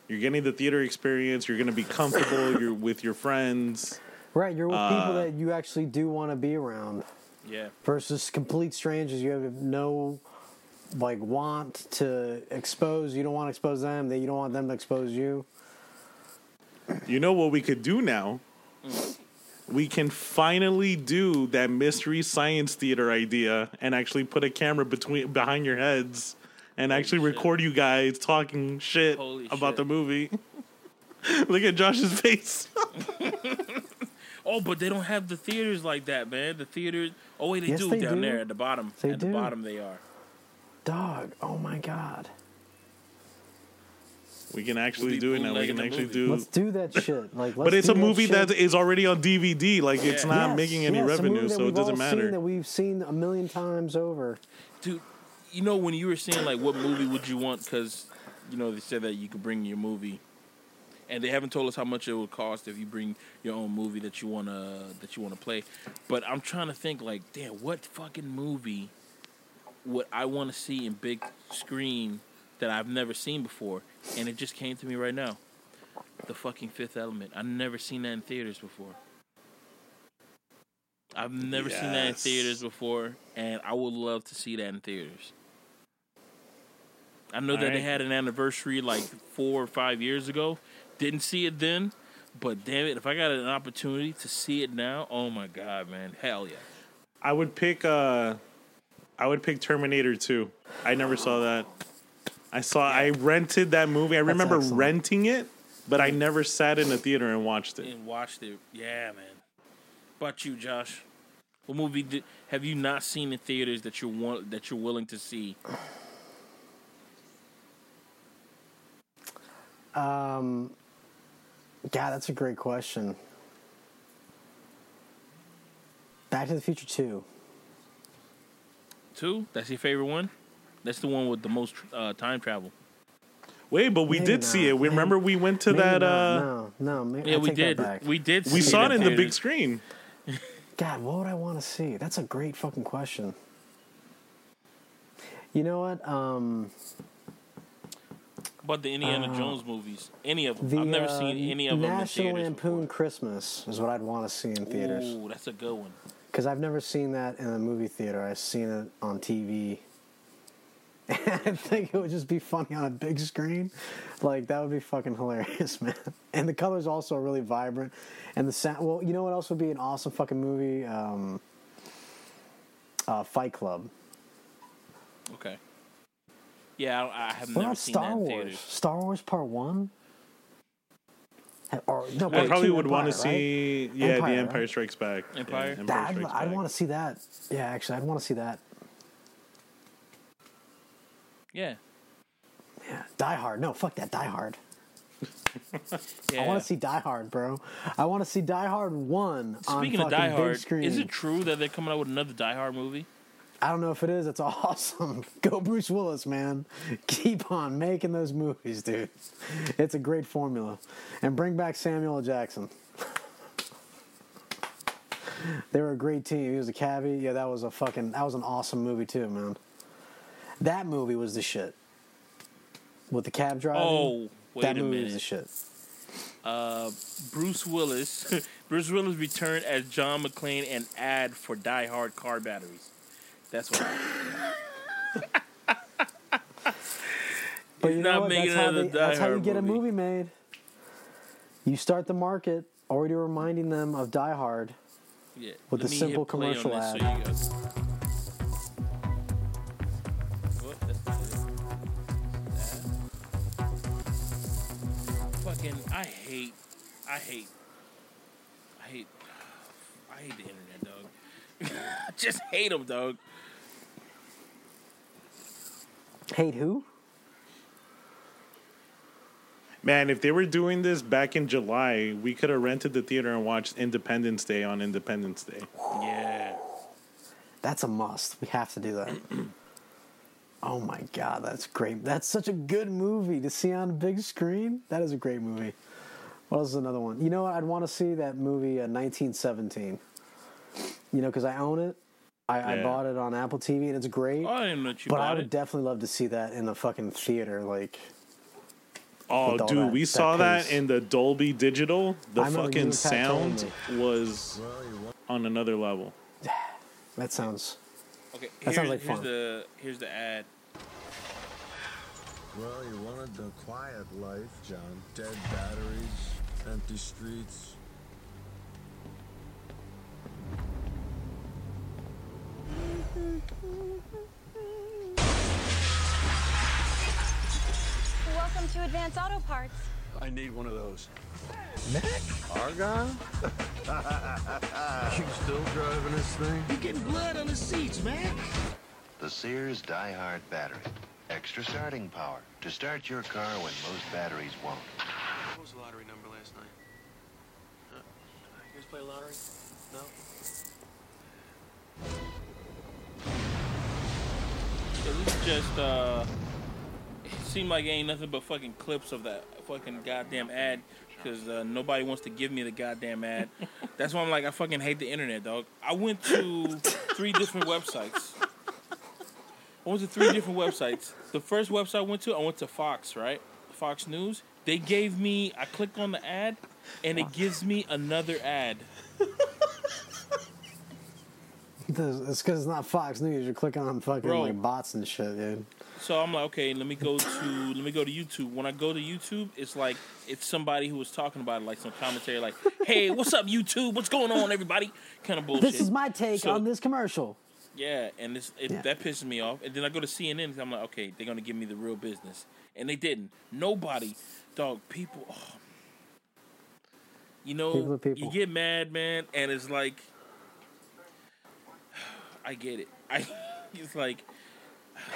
You're getting the theater experience. You're going to be comfortable. you're with your friends. Right, you're with Uh, people that you actually do want to be around Yeah. versus complete strangers you have no like want to expose. You don't want to expose them. That you don't want them to expose you. You know what we could do now? We can finally do that mystery science theater idea and actually put a camera between behind your heads and actually shit. record you guys talking shit Holy about shit. the movie. Look at Josh's face. Oh, but they don't have the theaters like that, man. The theaters. Oh wait, they Yes, do they down do. there at the bottom. They at the bottom, they are. Dog, oh my god. We can actually We'll do it now. We can actually movie. do. Let's do that shit. Like, let's But it's a movie that, that shit. is already on DVD. Like it's not Yes, making any yes, revenue, that so it we've doesn't all matter. Seen, that we've seen a million times over. Dude, you know when you were saying like what movie would you want? Because you know they said that you could bring your movie, and they haven't told us how much it would cost if you bring your own movie that you wanna that you wanna play. But I'm trying to think like, damn, what fucking movie would I want to see in big screen that I've never seen before? And it just came to me right now. The fucking Fifth Element. I've never seen that in theaters before. I've never seen that in theaters before, and I would love to see that in theaters. I know that they had an anniversary like four or five years ago. Didn't see it then, but damn it, if I got an opportunity to see it now, oh my god, man, hell yeah! I would pick uh I would pick Terminator 2. I never saw that. I saw I rented that movie. I remember excellent. renting it, but I never sat in a theater and watched it. And watched it, yeah, man. About you, Josh? What movie did, have you not seen in theaters that you want that you're willing to see? Um, God, that's a great question. Back to the Future 2. Two? That's your favorite one? That's the one with the most uh, time travel. Wait, but we Maybe did see it. We Maybe- remember we went to Maybe that not. uh no, no, ma- Yeah, I we take did. That back. We did. we saw it in the big screen. God, what would I want to see? That's a great fucking question. You know what? Um, About the Indiana Uh, Jones movies, any of them. the I've never uh, seen any of them in National. Lampoon Christmas is what I'd want to see in theaters. Ooh, that's a good one. Because I've never seen that in a movie theater. I've seen it on TV. I think it would just be funny on a big screen. Like that would be fucking hilarious, man. And the colors also are really vibrant. And the sound. Well, you know what else would be an awesome fucking movie? Um, uh, Fight Club. Okay. Yeah, I, I have What never about seen Star that Wars? theaters. Star Wars Part One. Or no, I probably two, would want to Empire, right? see yeah, Empire, The right? Empire Strikes Back. Empire? Yeah, That- I'd, Strikes I'd want to see that. Yeah, actually, I'd want to see that. Yeah. Yeah, Die Hard. No, fuck that. Die Hard. yeah. I want to see Die Hard, bro. I want to see Die Hard one. on Speaking of Die big Hard, screen. is it true that they're coming out with another Die Hard movie? I don't know if it is. It's awesome. Go Bruce Willis, man. Keep on making those movies, dude. It's a great formula. And bring back Samuel Jackson. they were a great team. He was a cabbie. Yeah, that was a fucking that was an awesome movie too, man. That movie was the shit. With the cab driving. Oh, wait that a movie minute. was the shit. Uh, Bruce Willis. Bruce Willis returned as John McClane and ad for Die Hard car batteries. That's what. But you not know what? That's how, they, that's how you get a movie. movie made. You start the market already reminding them of Die Hard. Yeah. With let the me simple hit play on commercial ad. So Fucking, I hate, I hate, I hate, I hate the internet, dog. Just hate them, dog. Hate who? Man, if they were doing this back in July, we could have rented the theater and watched Independence Day on Independence Day. Yeah. That's a must. We have to do that. oh my god, that's great. That's such a good movie to see on a big screen. That is a great movie. What else is another one? You know what? I'd want to see that movie, uh, 1917. You know, because I own it. I, I bought it on Apple TV and it's great. Oh, I didn't know you but I would it. definitely love to see that in the fucking theater. Like, Oh, dude, that- we that saw that in the Dolby Digital. The I fucking and Pat telling sound was on another level. that sounds. Okay, That here's, sounds like here's fun. the here's the ad. Well, you wanted the quiet life, John. Dead batteries, empty streets. Welcome to Advance Auto Parts. I need one of those. Nick? Argyle? you still driving this thing? You're getting blood on the seats, man. The Sears Die Hard battery. Extra starting power to start your car when most batteries won't. What was the lottery number last night? Huh? You guys play lottery? No? So this is just uh it seemed like it ain't nothing but fucking clips of that fucking goddamn ad because uh, nobody wants to give me the goddamn ad. That's why I'm like I fucking hate the internet, dog. I went to three different websites. I went to three different websites. The first website I went to, I went to Fox, right? Fox News. They gave me. I clicked on the ad, and it gives me another ad. It's because it's not Fox News. You're clicking on fucking Bro. like bots and shit, dude. So I'm like, okay, let me go to let me go to YouTube. When I go to YouTube, it's like it's somebody who was talking about it, like some commentary, like, "Hey, what's up, YouTube? What's going on, everybody?" Kind of bullshit. This is my take So- on this commercial. Yeah, and this it, Yeah. that pisses me off. And then I go to CNN, and I'm like, okay, they're gonna give me the real business, and they didn't. Nobody, dog, people. oh. You know, People people. you get mad, man, and it's like, I get it. I it's like.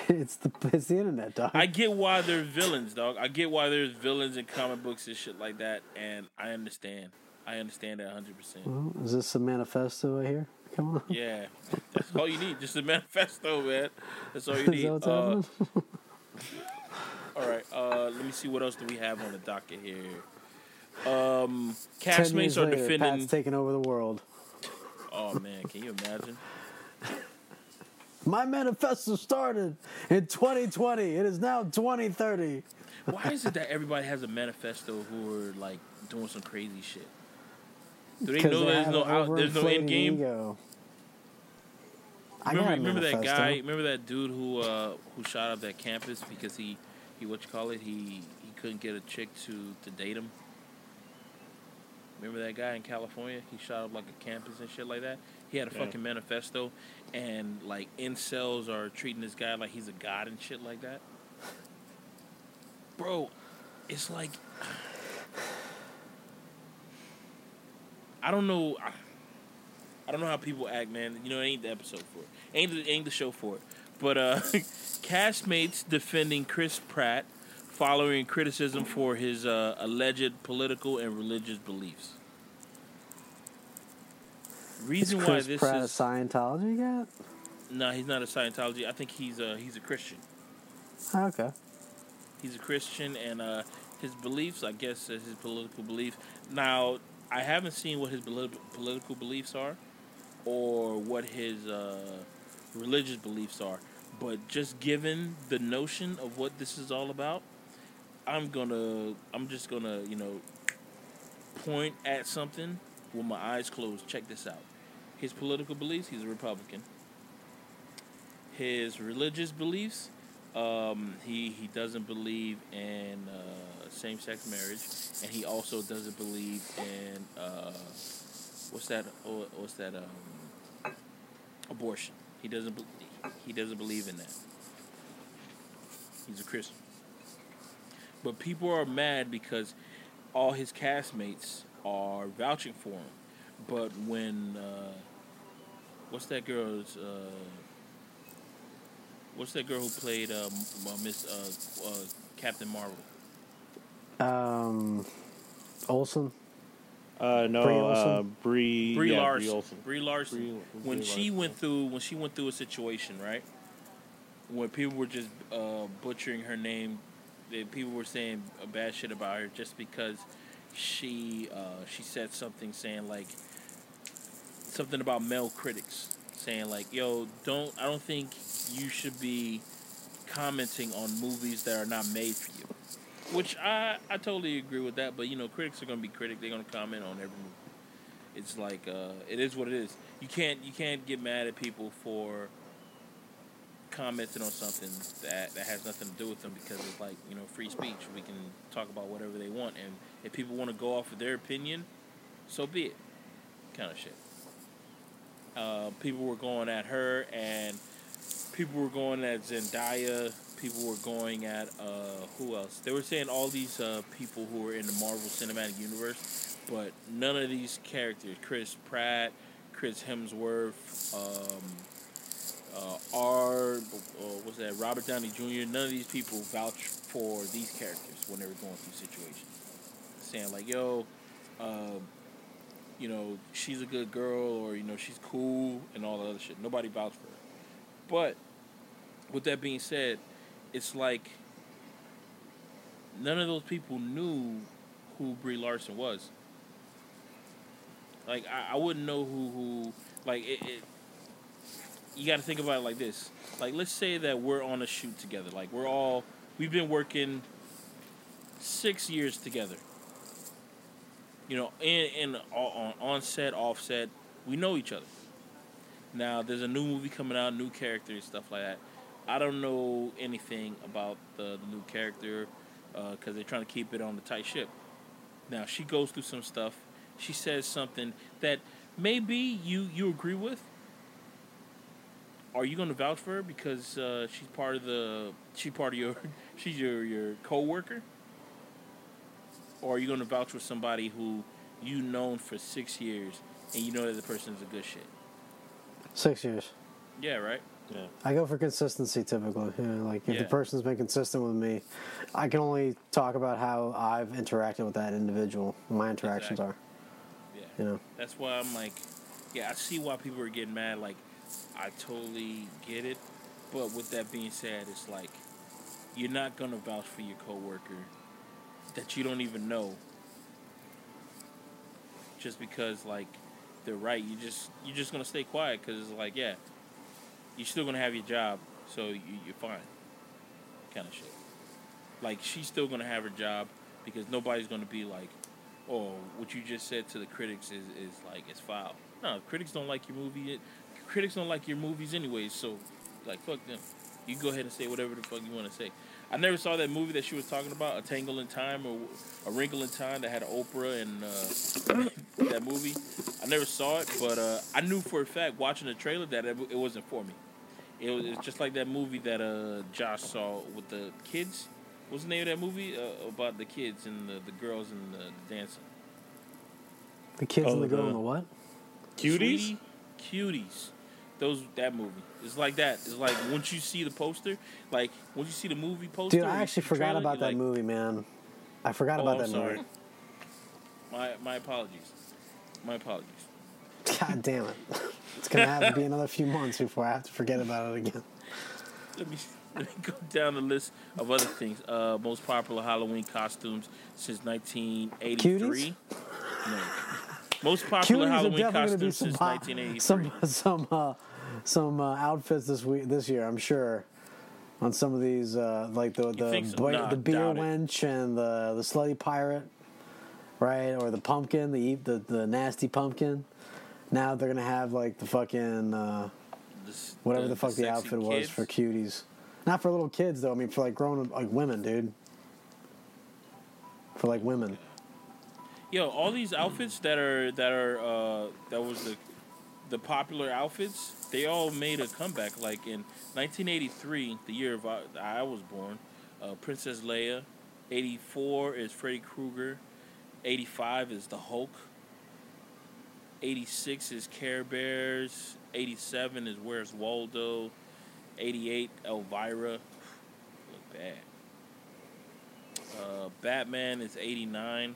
It's the it's the internet, dog. I get why they're villains, dog. I get why there's villains in comic books and shit like that, and I understand. I understand that 100. percent Well, is this a manifesto I hear? Come on. Yeah, that's all you need. Just a manifesto, man. That's all you need. Uh, all right. Uh, let me see what else do we have on the docket here. Um, castmates are later, defending. Pat's taking over the world. Oh man, can you imagine? My manifesto started in 2020. It is now 2030. Why is it that everybody has a manifesto who are like doing some crazy shit? Do they know there's have no out, there's no end game? Ego. I remember, remember that guy? Remember that dude who uh, who shot up that campus because he he what you call it? He he couldn't get a chick to to date him. Remember that guy in California? He shot up like a campus and shit like that. He had a Yeah. fucking manifesto, and like incels are treating this guy like he's a god and shit like that. Bro, it's like I don't know. I, I don't know how people act, man. You know, it ain't the episode for it. Ain't the, ain't the show for it. But uh, castmates defending Chris Pratt following criticism for his uh, alleged political and religious beliefs. Reason Is why Chris this Pratt is a Scientology guy? No, he's not a Scientology. I think he's a he's a Christian. Oh, okay. He's a Christian, and uh, his beliefs, I guess, is his political beliefs. Now, I haven't seen what his politi- political beliefs are, or what his uh, religious beliefs are. But just given the notion of what this is all about, I'm gonna, I'm just gonna, you know, point at something with my eyes closed. Check this out. His political beliefs, he's a Republican. His religious beliefs, um, he he doesn't believe in uh, same-sex marriage, and he also doesn't believe in uh, what's that? oh, What's that? Um, abortion. He doesn't. be- He doesn't believe in that. He's a Christian. But people are mad because all his castmates are vouching for him. But when uh, what's that girl's? What's that girl who played uh, uh, Miss uh, uh, Captain Marvel? Um, Olsen. Uh, no, Brie uh, Brie. Brie yeah, Brie Larson. Olsen. Brie Larson. Brie- when Brie she Larson, went through when she went through a situation, right? When people were just uh, butchering her name, that people were saying uh, bad shit about her just because she uh, she said something saying like something about male critics, saying like, "Yo, don't I don't think you should be commenting on movies that are not made for you." Which I I totally agree with that, but you know, critics are gonna be critics. They're gonna comment on every movie it's like uh, it is what it is. You can't you can't get mad at people for commenting on something that that has nothing to do with them because it's like you know free speech. We can talk about whatever they want, and if people want to go off of their opinion, so be it. Kind of shit. Uh, people were going at her, and people were going at Zendaya. People were going at uh, who else? They were saying all these uh, people who were in the Marvel Cinematic Universe, but none of these characters, Chris Pratt, Chris Hemsworth, um, uh, R, uh, what's that? Robert Downey Jr. None of these people vouch for these characters when they were going through situations, saying like, "Yo, um, you know, she's a good girl," or you know, she's cool, and all the other shit. Nobody vouched for her. But with that being said, it's like none of those people knew who Brie Larson was. Like I, I wouldn't know who who like it, it you got to think about it like this. Like let's say that we're on a shoot together. Like we're all we've been working 6 years together. You know, in in on on set, we know each other. Now there's a new movie coming out, new characters, stuff like that. I don't know anything about the, the new character because they're trying to keep it on the tight ship. Now she goes through some stuff. She says something that maybe you you agree with. Are you going to vouch for her because uh, she's part of the she's part of your she's your your coworker? Or are you going to vouch for somebody who you've known for six years and you know that the person is a good shit? Six years. Yeah, right. Yeah. I go for consistency typically. You know, like if the person's been consistent with me, I can only talk about how I've interacted with that individual. My interactions Exactly. are. Yeah. You know. That's why I'm like, yeah, I see why people are getting mad. Like, I totally get it. But with that being said, it's like, you're not going to vouch for your coworker that you don't even know just because, like, they're right. You just, you're just to stay quiet because it's like, yeah, you're still to have your job, so you, you're fine. Kind of shit. Like, she's still to have her job because nobody's to be like, oh, what you just said to the critics is, is like it's foul. No, critics don't like your movie. Eh, critics don't like your movies anyways. So, like, fuck them. You go ahead and say whatever the fuck you want to say. I never saw that movie that she was talking about, A Tangle in Time or A Wrinkle in Time, that had Oprah and uh, that movie. I never saw it, but uh, I knew for a fact watching the trailer that it, it wasn't for me. It was it's just like that movie that uh, Josh saw with the kids. What's the name of that movie uh, about the kids and the, the girls and the, the dancing? The kids Oh, and the girl the- and the what? Cuties? Sweetie Cuties. Those that movie. It's like that. It's like once you see the poster, like once you see the movie poster. Dude, I actually forgot trailer, about that like, movie, man. I forgot Oh, about I'm that sorry. movie. My my apologies. My apologies. God damn it! It's gonna have to be another few months before I have to forget about it again. Let me let me go down the list of other things. Uh, most popular Halloween costumes since 1983. No. Most popular Cuties Halloween definitely gonna be costumes since 1983. some some uh, some uh, outfits this week this year. I'm sure on some of these uh, like the the so? boy- Nah, the beer doubt it. wench and the the slutty pirate, right? Or the pumpkin, the the the nasty pumpkin. Now they're gonna have like the fucking uh, This- whatever the, fuck the, sexy outfit was for cuties. Not for little kids though. I mean for like grown up like women, dude. For like women. Yo, all these outfits that are that are uh, that was the the popular outfits. They all made a comeback. Like in 1983, the year of I, I was born, uh, Princess Leia. 84 is Freddy Krueger. 85 is the Hulk. 86 is Care Bears. 87 is Where's Waldo. 88 Elvira. Look bad. Uh, Batman is 89.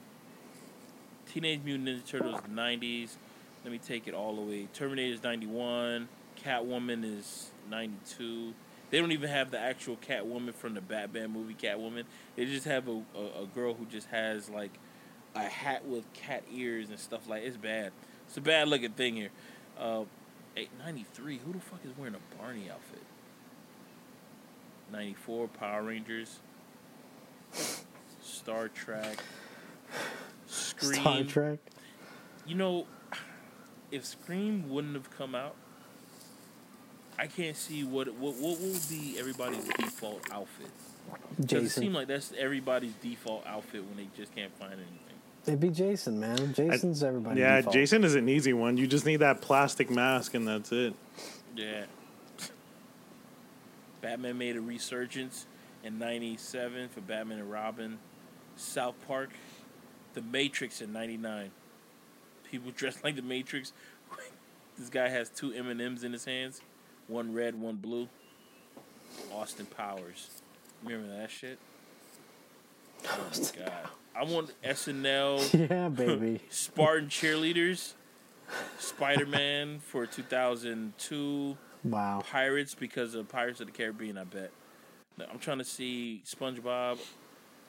Teenage Mutant Ninja Turtles 90s. Let me take it all the way. Terminator is 91. Catwoman is 92. They don't even have the actual Catwoman from the Batman movie Catwoman. They just have a, a, a girl who just has like a hat with cat ears and stuff like it's bad. It's a bad looking thing here. Uh, eight, 93. Who the fuck is wearing a Barney outfit? 94 Power Rangers. Star Trek. Scream. Star Trek. You know, if Scream wouldn't have come out, I can't see what what what will be everybody's default outfit. Because it Jason. seems like that's everybody's default outfit when they just can't find anything. It'd be Jason, man. Jason's everybody. yeah, default. Jason is an easy one. You just need that plastic mask and that's it. Yeah. Batman made a resurgence in '97 for Batman and Robin. South Park, The Matrix in '99. People dressed like The Matrix. this guy has two M and M's in his hands, one red, one blue. Austin Powers. Remember that shit? Oh my god! I want SNL. Yeah, baby. Spartan cheerleaders. Spider Man for 2002. Wow. Pirates because of Pirates of the Caribbean, I bet. I'm trying to see SpongeBob,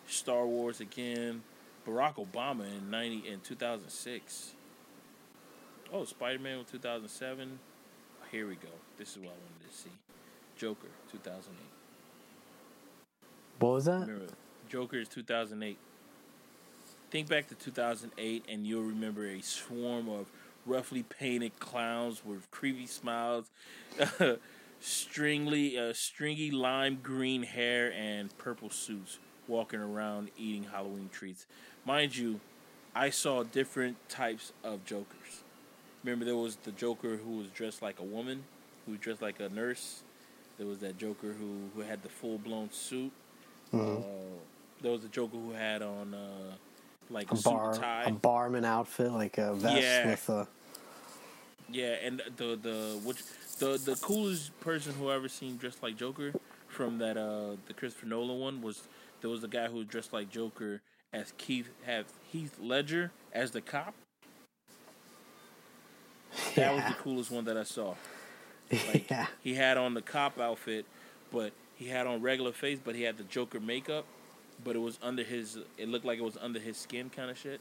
Star Wars again, Barack Obama in 90 in 2006. Oh, Spider-Man with 2007. Here we go. This is what I wanted to see. Joker 2008. What was that? Remember, Joker is 2008. Think back to 2008, and you'll remember a swarm of roughly painted clowns with creepy smiles, stringly, uh, stringy lime green hair, and purple suits, walking around eating Halloween treats. Mind you, I saw different types of Jokers. Remember, there was the Joker who was dressed like a woman, who was dressed like a nurse. There was that Joker who, who had the full blown suit. Mhm. Uh, there was a Joker who had on uh, like a, bar, tie. a barman outfit, like a vest Yeah. with a. Yeah, and the the which the the coolest person who I ever seen dressed like Joker from that uh the Christopher Nolan one was there was a guy who was dressed like Joker as Keith have Heath Ledger as the cop. That was the coolest one that I saw. Like, yeah. He had on the cop outfit, but he had on regular face, but he had the Joker makeup, but it was under his. It looked like it was under his skin, kind of shit.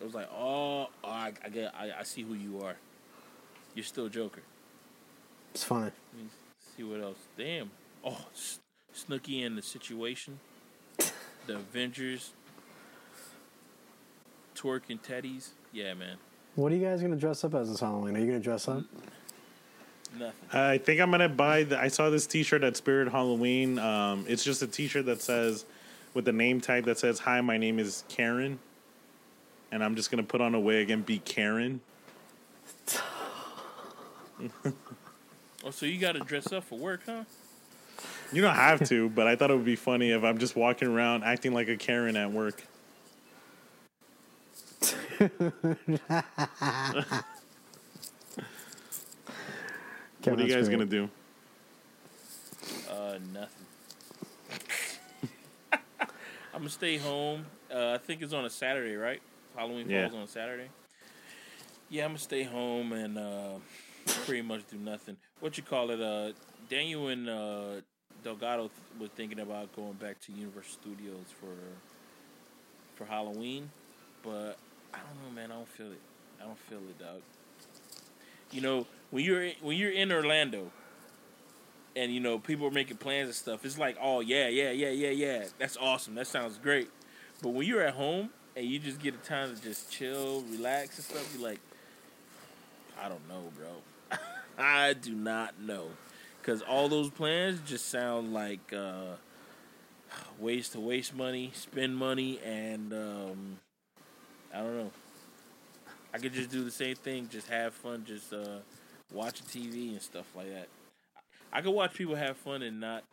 It was like, oh, oh, I, I get, I, I see who you are. You're still Joker. It's funny. Let me see what else. Damn. Oh, S- Snooki and the Situation. The Avengers. Twerk and Teddies. Yeah, man. What are you guys gonna dress up as this Halloween? Are you gonna dress up? Nothing. I think I'm gonna buy. The, I saw this T-shirt at Spirit Halloween. Um, it's just a T-shirt that says, with the name tag that says, "Hi, my name is Karen," and I'm just gonna put on a wig and be Karen. Oh, so you got to dress up for work, huh? You don't have to, but I thought it would be funny if I'm just walking around acting like a Karen at work. What are you guys Kevin's gonna do? Uh, nothing. I'm gonna stay home. Uh, I think it's on a Saturday, right? Halloween Yeah. falls on a Saturday. Yeah, I'm gonna stay home and uh, pretty much do nothing. What you call it? Uh, Daniel and uh, Delgado th- were thinking about going back to Universal Studios for for Halloween, but I don't know, man. I don't feel it. I don't feel it, dog. You know, when you're when you're in Orlando, and you know people are making plans and stuff, it's like, oh yeah, yeah, yeah, yeah, yeah. That's awesome. That sounds great. But when you're at home and you just get a time to just chill, relax and stuff, you're like, I don't know, bro. I do not know. Because all those plans just sound like uh, ways to waste money, spend money, and um, I don't know. I could just do the same thing, just have fun, just uh, watch TV and stuff like that. I could watch people have fun and not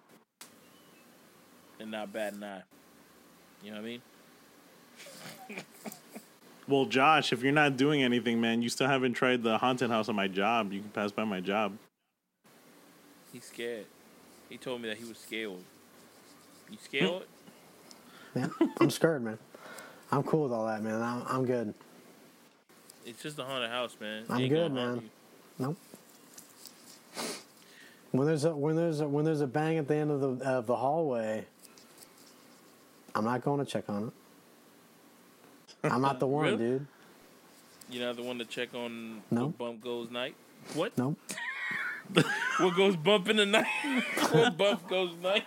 and not bat an eye. You know what I mean? Well, Josh, if you're not doing anything, man, you still haven't tried the haunted house at my job. You can pass by my job. He's scared. He told me that he was scared. You scared? Man, I'm scared, man. I'm cool with all that, man. I'm, I'm good. It's just a haunted house, man. I'm good, man. Nope. When there's a when there's a, when there's a bang at the end of the of the hallway, I'm not going to check on it. I'm not the one, Really? dude. you. You're not the one to check on No. what bump goes night. What? Nope. what goes bump in the night? what bump goes night?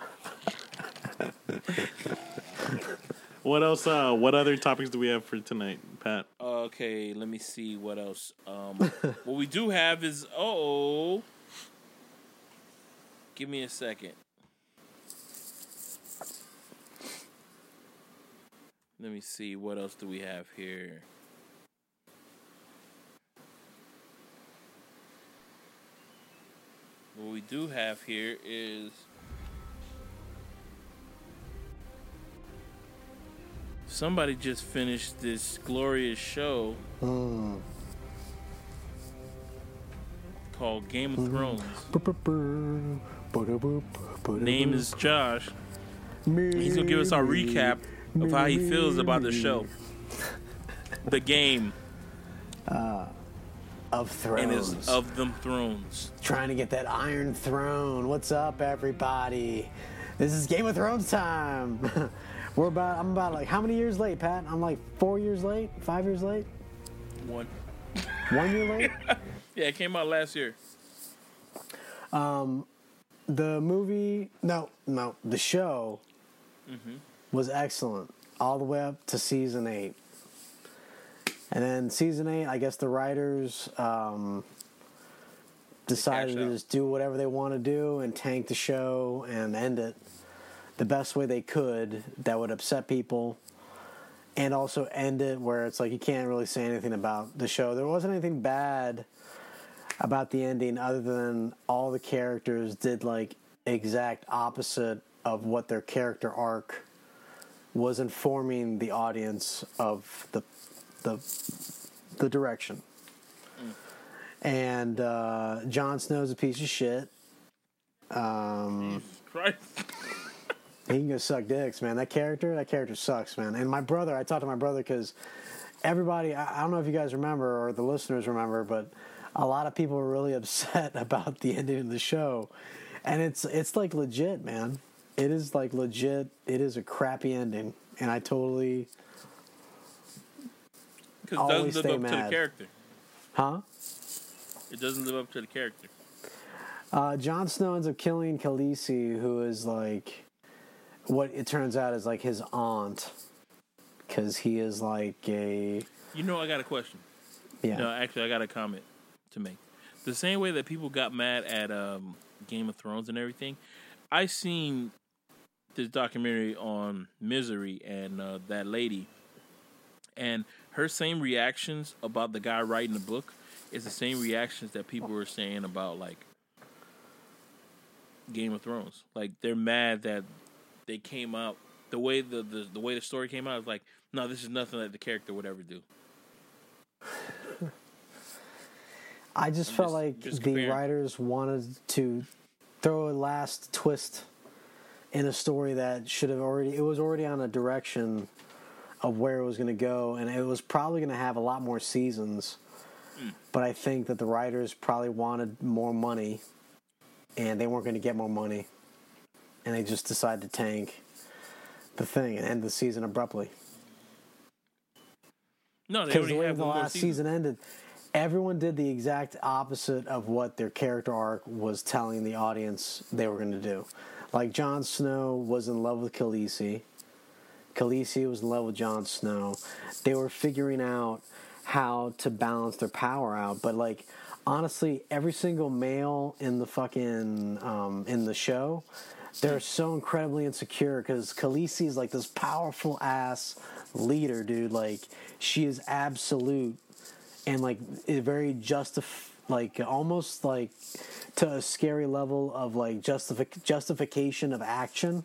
What else? Uh, what other topics do we have for tonight, Pat? Okay, let me see what else. Um, what we do have is oh, give me a second. Let me see what else do we have here. What we do have here is somebody just finished this glorious show Hmm. called Game of Thrones. Name Name is Josh. He's gonna give us our recap of how he feels about the show, the game, of and Thrones. of them thrones. Trying to get that Iron Throne. What's up, everybody? This is Game of Thrones time. We're about. I'm about like how many years late, Pat? I'm like four years late, five years late, One. one year late. Yeah, it came out last year. Um, the movie, no, no, the show Mm-hmm. was excellent all the way up to season eight. And then season eight, I guess the writers um, decided to out. just do whatever they want to do and tank the show and end it the best way they could that would upset people and also end it where it's like you can't really say anything about the show. There wasn't anything bad about the ending other than all the characters did like exact opposite of what their character arc was informing the audience of the the the direction. And uh, Jon Snow's a piece of shit. Um, Christ. he can go suck dicks, man. That character, that character sucks, man. And my brother, I talked to my brother because everybody, I, I don't know if you guys remember or the listeners remember, but a lot of people were really upset about the ending of the show, and it's it's like legit, man. It is like legit. It is a crappy ending, and I totally, Because it Always doesn't stay live up to mad. the character. huh? It doesn't live up to the character. Uh, Jon Snow ends up killing Khaleesi, who is like what it turns out is like his aunt, because he is like a You know, I got a question. yeah. No, actually, I got a comment to make. The same way that people got mad at um, Game of Thrones and everything, I seen this documentary on Misery and uh, that lady, and her same reactions about the guy writing the book is the same reactions that people were saying about like Game of Thrones. Like they're mad that they came out the way the the, the way the story came out was like, no, this is nothing that the character would ever do. I just I'm felt just- like just the writers wanted to throw a last twist in a story that should have already it was already on a direction of where it was going to go and it was probably going to have a lot more seasons. Hmm. But I think that the writers probably wanted more money, and they weren't going to get more money, and they just decide to tank the thing and end the season abruptly. No, they Because the way have the last season. season ended, everyone did the exact opposite of what their character arc was telling the audience they were going to do. Like Jon Snow was in love with Khaleesi. Khaleesi was in love with Jon Snow. They were figuring out how to balance their power out, but like honestly, every single male in the fucking um, in the show, they're so incredibly insecure because Khaleesi is like this powerful ass leader, dude. Like she is absolute and like very justif like almost like to a scary level of like justific justification of action.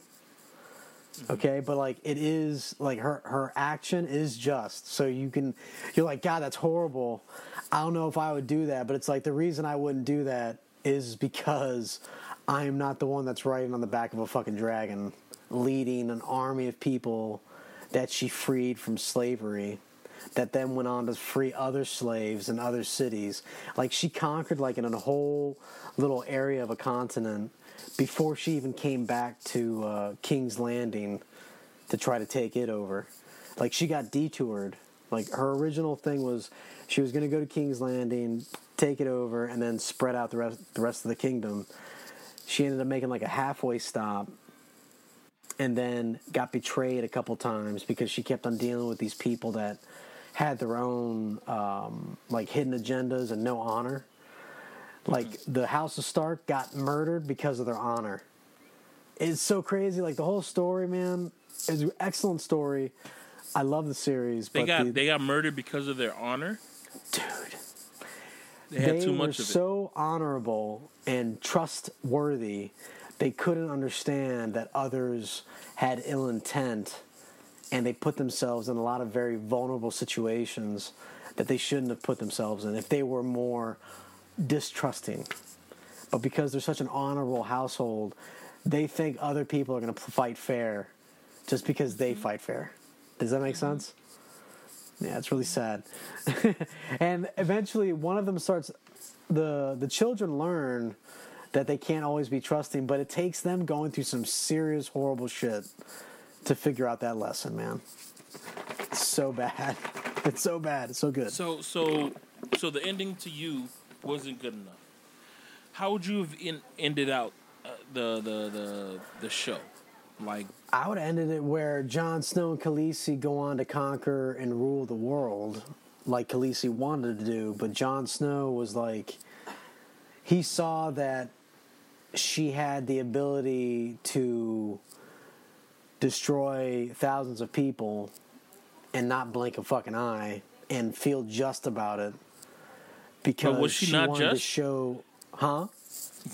Mm-hmm. Okay, but like it is like her her action is just. So you can you're like god that's horrible. I don't know if I would do that, but it's like the reason I wouldn't do that is because I am not the one that's riding on the back of a fucking dragon leading an army of people that she freed from slavery that then went on to free other slaves in other cities. Like she conquered like in a whole little area of a continent before she even came back to uh, King's Landing to try to take it over. Like she got detoured. Like her original thing was she was going to go to King's Landing, take it over, and then spread out the rest the rest of the kingdom. She ended up making like a halfway stop and then got betrayed a couple times because she kept on dealing with these people that had their own um, like hidden agendas and no honor. Like the House of Stark got murdered because of their honor. It's so crazy. Like the whole story, man, is an excellent story. I love the series. They got the, they got murdered because of their honor. Dude. They had too were much of it. so honorable and trustworthy, they couldn't understand that others had ill intent, and they put themselves in a lot of very vulnerable situations that they shouldn't have put themselves in if they were more distrusting. But because they're such an honorable household, they think other people are going to fight fair just because they fight fair. Does that make mm-hmm. sense? Yeah, it's really sad. and eventually, one of them starts. the The children learn that they can't always be trusting, but it takes them going through some serious, horrible shit to figure out that lesson. Man, it's so bad. It's so bad. It's so good. So so so the ending to you wasn't good enough. How would you have in, ended out uh, the the the the show? Like I would have ended it where Jon Snow and Khaleesi go on to conquer and rule the world, like Khaleesi wanted to do. But Jon Snow was like, he saw that she had the ability to destroy thousands of people and not blink a fucking eye and feel just about it because was she not wanted to just? show, huh?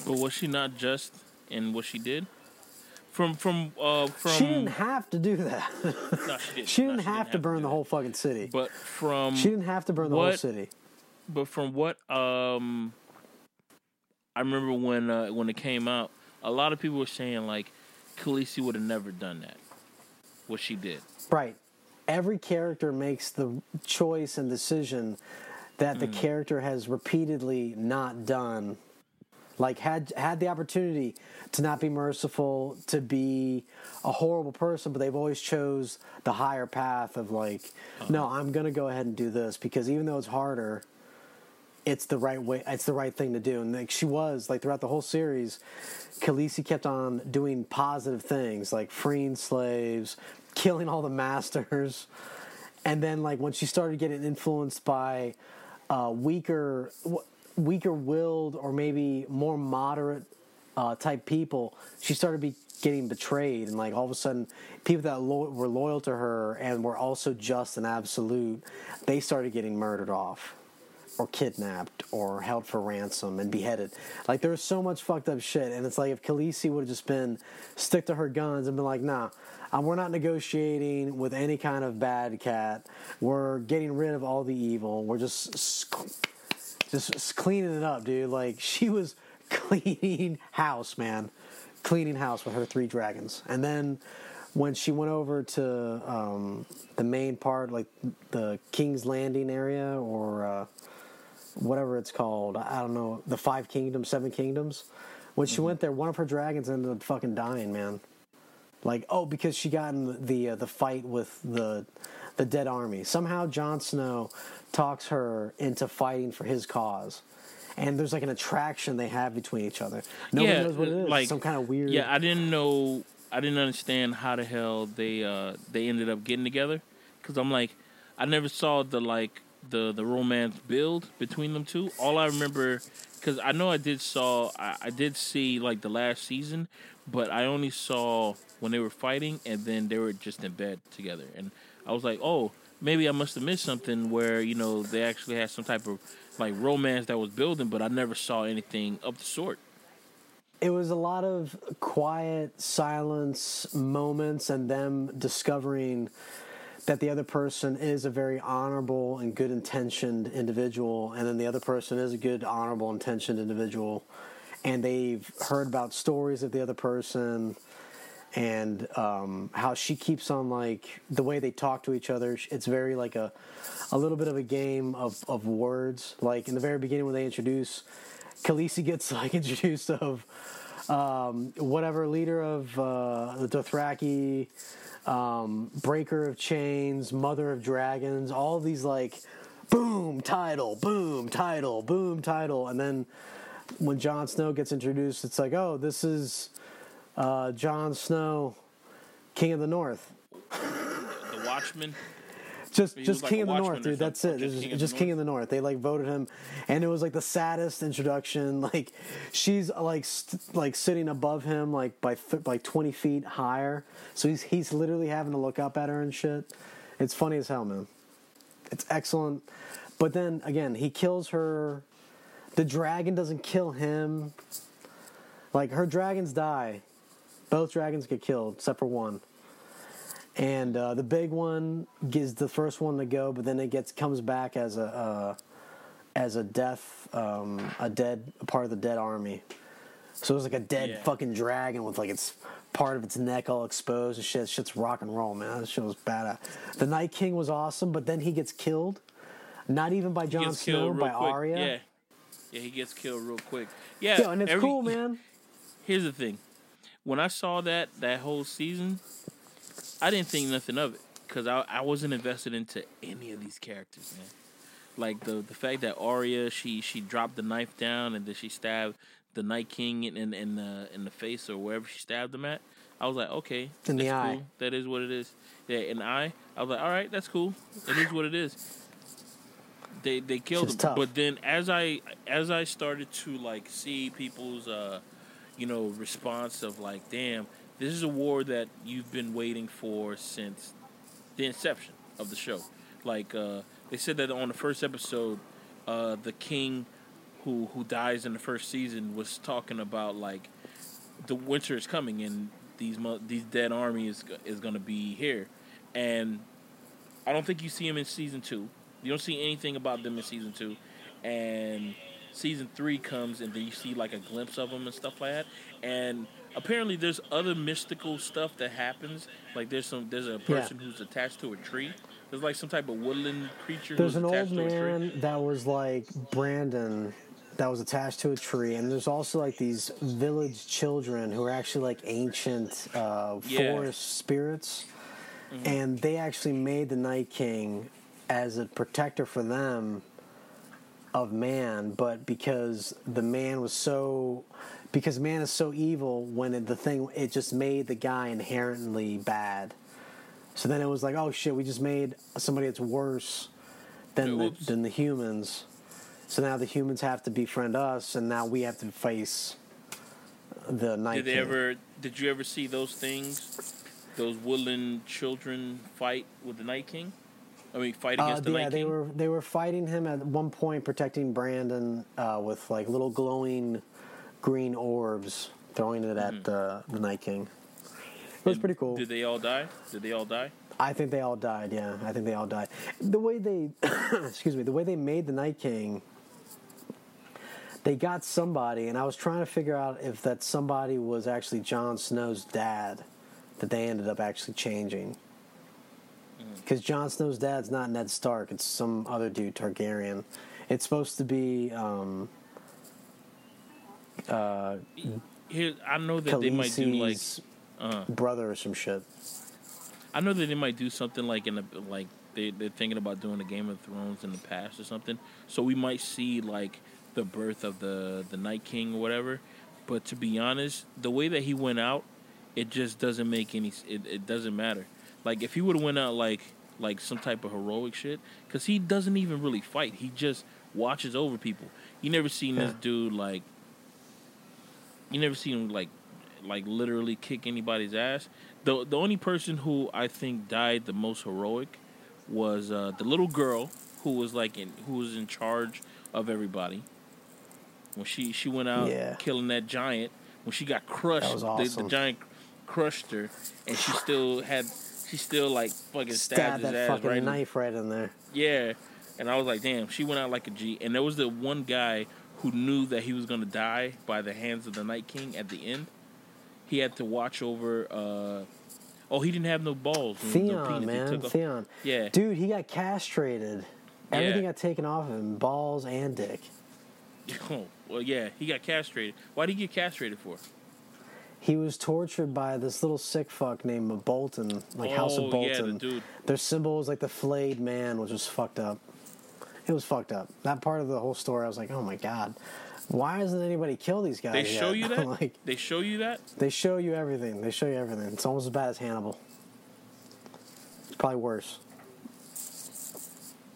But was she not just in what she did? From from uh from she didn't have to do that. no, she didn't. she No, didn't have to burn the whole fucking city. But from She didn't have to burn the whole city. But from what um I remember when uh, when it came out, a lot of people were saying like Khaleesi would have never done that. What she did. Right. Every character makes the choice and decision that the Mm. character has repeatedly not done. Like had had the opportunity to not be merciful, to be a horrible person, but they've always chose the higher path of like, no, I'm gonna go ahead and do this because even though it's harder, it's the right way it's the right thing to do. And like she was like throughout the whole series Khaleesi kept on doing positive things like freeing slaves killing all the masters. And then like when she started getting influenced by uh, weaker weaker willed or maybe more moderate uh, type people she started be getting betrayed and like all of a sudden people that lo- were loyal to her and were also just and absolute they started getting murdered off or kidnapped or held for ransom and beheaded. Like there was so much fucked up shit, and it's like if Khaleesi would have just been stick to her guns and been like, nah. Um, we're not negotiating with any kind of bad cat. We're getting rid of all the evil. We're just just cleaning it up, dude. Like she was cleaning house, man, cleaning house with her three dragons. And then when she went over to um, the main part, like the King's Landing area, or uh, whatever it's called. I don't know the Five Kingdoms, Seven Kingdoms. When she went there, one of her dragons ended up fucking dying, man. Like oh, because she got in the uh, the fight with the the dead army. Somehow Jon Snow talks her into fighting for his cause. And there's like an attraction they have between each other. Nobody yeah, knows what it is. Like Some kind of weird. Yeah, I didn't know. I didn't understand how the hell they uh they ended up getting together. Because I'm like, I never saw the like the the romance build between them two. All I remember, because I know I did saw I, I did see like the last season, but I only saw when they were fighting and then they were just in bed together, and I was like, oh, maybe I must have missed something where you know they actually had some type of like romance that was building, but I never saw anything of the sort. It was a lot of quiet silence moments and them discovering that the other person is a very honorable and good intentioned individual, and then the other person is a good, honorable, intentioned individual, and they've heard about stories of the other person and um, how she keeps on like the way they talk to each other. It's very like a a little bit of a game of, of words. Like in the very beginning when they introduce, Khaleesi gets like introduced of um, whatever leader of uh, the Dothraki, um, breaker of chains, mother of dragons, all these like boom title, boom title, boom title, and then when Jon Snow gets introduced, it's like oh this is uh, Jon Snow, King of the North. The Watchmen. Just, just like King of the North, dude. That's it. just King of just the King of the North. They like voted him, and it was like the saddest introduction. Like she's like st- like sitting above him, like by th- like twenty feet higher. So he's he's literally having to look up at her and shit. It's funny as hell, man. It's excellent. But then again, he kills her. The dragon doesn't kill him. Like her dragons die. Both dragons get killed, except for one. And uh, the big one is the first one to go, but then it gets comes back as a uh, as a death, um, a dead part of the dead army. So it was like a dead Yeah. fucking dragon with like its part of its neck all exposed and shit. Shit's rock and roll, man. That shit was badass. The Night King was awesome, but then he gets killed. Not even by Jon Snow, by quick. Arya. Yeah, yeah, he gets killed real quick. Yeah, Yeah, and it's every- cool, man. Here's the thing: when I saw that that whole season, I didn't think nothing of it because I I wasn't invested into any of these characters, man. Like the the fact that Arya she she dropped the knife down and then she stabbed the Night King in in, in the in the face or wherever she stabbed him at. I was like, okay, In the that's eye. cool. That is what it is. Yeah, in the eye. I was like, all right, that's cool. It is what it is. They they killed him, tough. but then as I as I started to like see people's uh you know response of like, damn, this is a war that you've been waiting for since the inception of the show. Like uh, they said that on the first episode, uh, the king who who dies in the first season was talking about like the winter is coming and these these dead army is is gonna be here, and I don't think you see him in season two. You don't see anything about them in season two, and season three comes and then you see like a glimpse of them and stuff like that. And apparently, there's other mystical stuff that happens. Like there's some there's a person who's attached to a tree. There's like some type of woodland creature. There's an old man that was like Brandon that was attached to a tree, and there's also like these village children who are actually like ancient uh, Yeah. forest spirits, Mm-hmm. and they actually made the Night King as a protector for them of man, but because the man was so because man is so evil when it, the thing it just made the guy inherently bad. So then it was like, oh shit, we just made somebody that's worse than the, than the humans. So now the humans have to befriend us, and now we have to face the Night Did they ever? Did you ever see those things? Those woodland children fight with the Night King. I mean, fight Uh, against the yeah, Night they King. were they were fighting him at one point, protecting Brandon uh, with like little glowing green orbs, throwing it at the the Night King. It was pretty cool. Did they all die? Did they all die? I think they all died. Yeah, I think they all died. The way they, excuse me, the way they made the Night King, they got somebody, and I was trying to figure out if that somebody was actually Jon Snow's dad, that they ended up actually changing. Because Jon Snow's dad's not Ned Stark; it's some other dude, Targaryen. It's supposed to be um, uh, Here, I know that they might do like. Uh, brother or some shit. I know that they might do something like in the like they they're thinking about doing a Game of Thrones in the past or something. So we might see like the birth of the the Night King or whatever. But to be honest, the way that he went out, it just doesn't make any. It, it doesn't matter. Like if he would have went out like like some type of heroic shit, because he doesn't even really fight. He just watches over people. You never seen this dude like. You never seen him like like literally kick anybody's ass. The the only person who I think died the most heroic was uh, the little girl who was like in who was in charge of everybody. When she she went out Yeah. killing that giant, when she got crushed, was the, the giant crushed her, and she still had she still like fucking stabbed Stab his that ass fucking right in- knife right in there. yeah, and I was like, damn, she went out like a G. And there was the one guy who knew that he was gonna die by the hands of the Night King at the end. He had to watch over. uh Oh, he didn't have no balls. no Theon, penis. Man, Theon. Yeah, Dude, he got castrated. Everything Yeah. got taken off of him, balls and dick. Oh, well, yeah, he got castrated. Why did he get castrated for? He was tortured by this little sick fuck named Bolton, like House Oh, of yeah, the Bolton. dude. Their symbol was like the flayed man, which was fucked up. It was fucked up. That part of the whole story, I was like, oh my god, why hasn't anybody killed these guys? They show yet? you that. like they show you that. they show you everything. They show you everything. It's almost as bad as Hannibal. It's probably worse.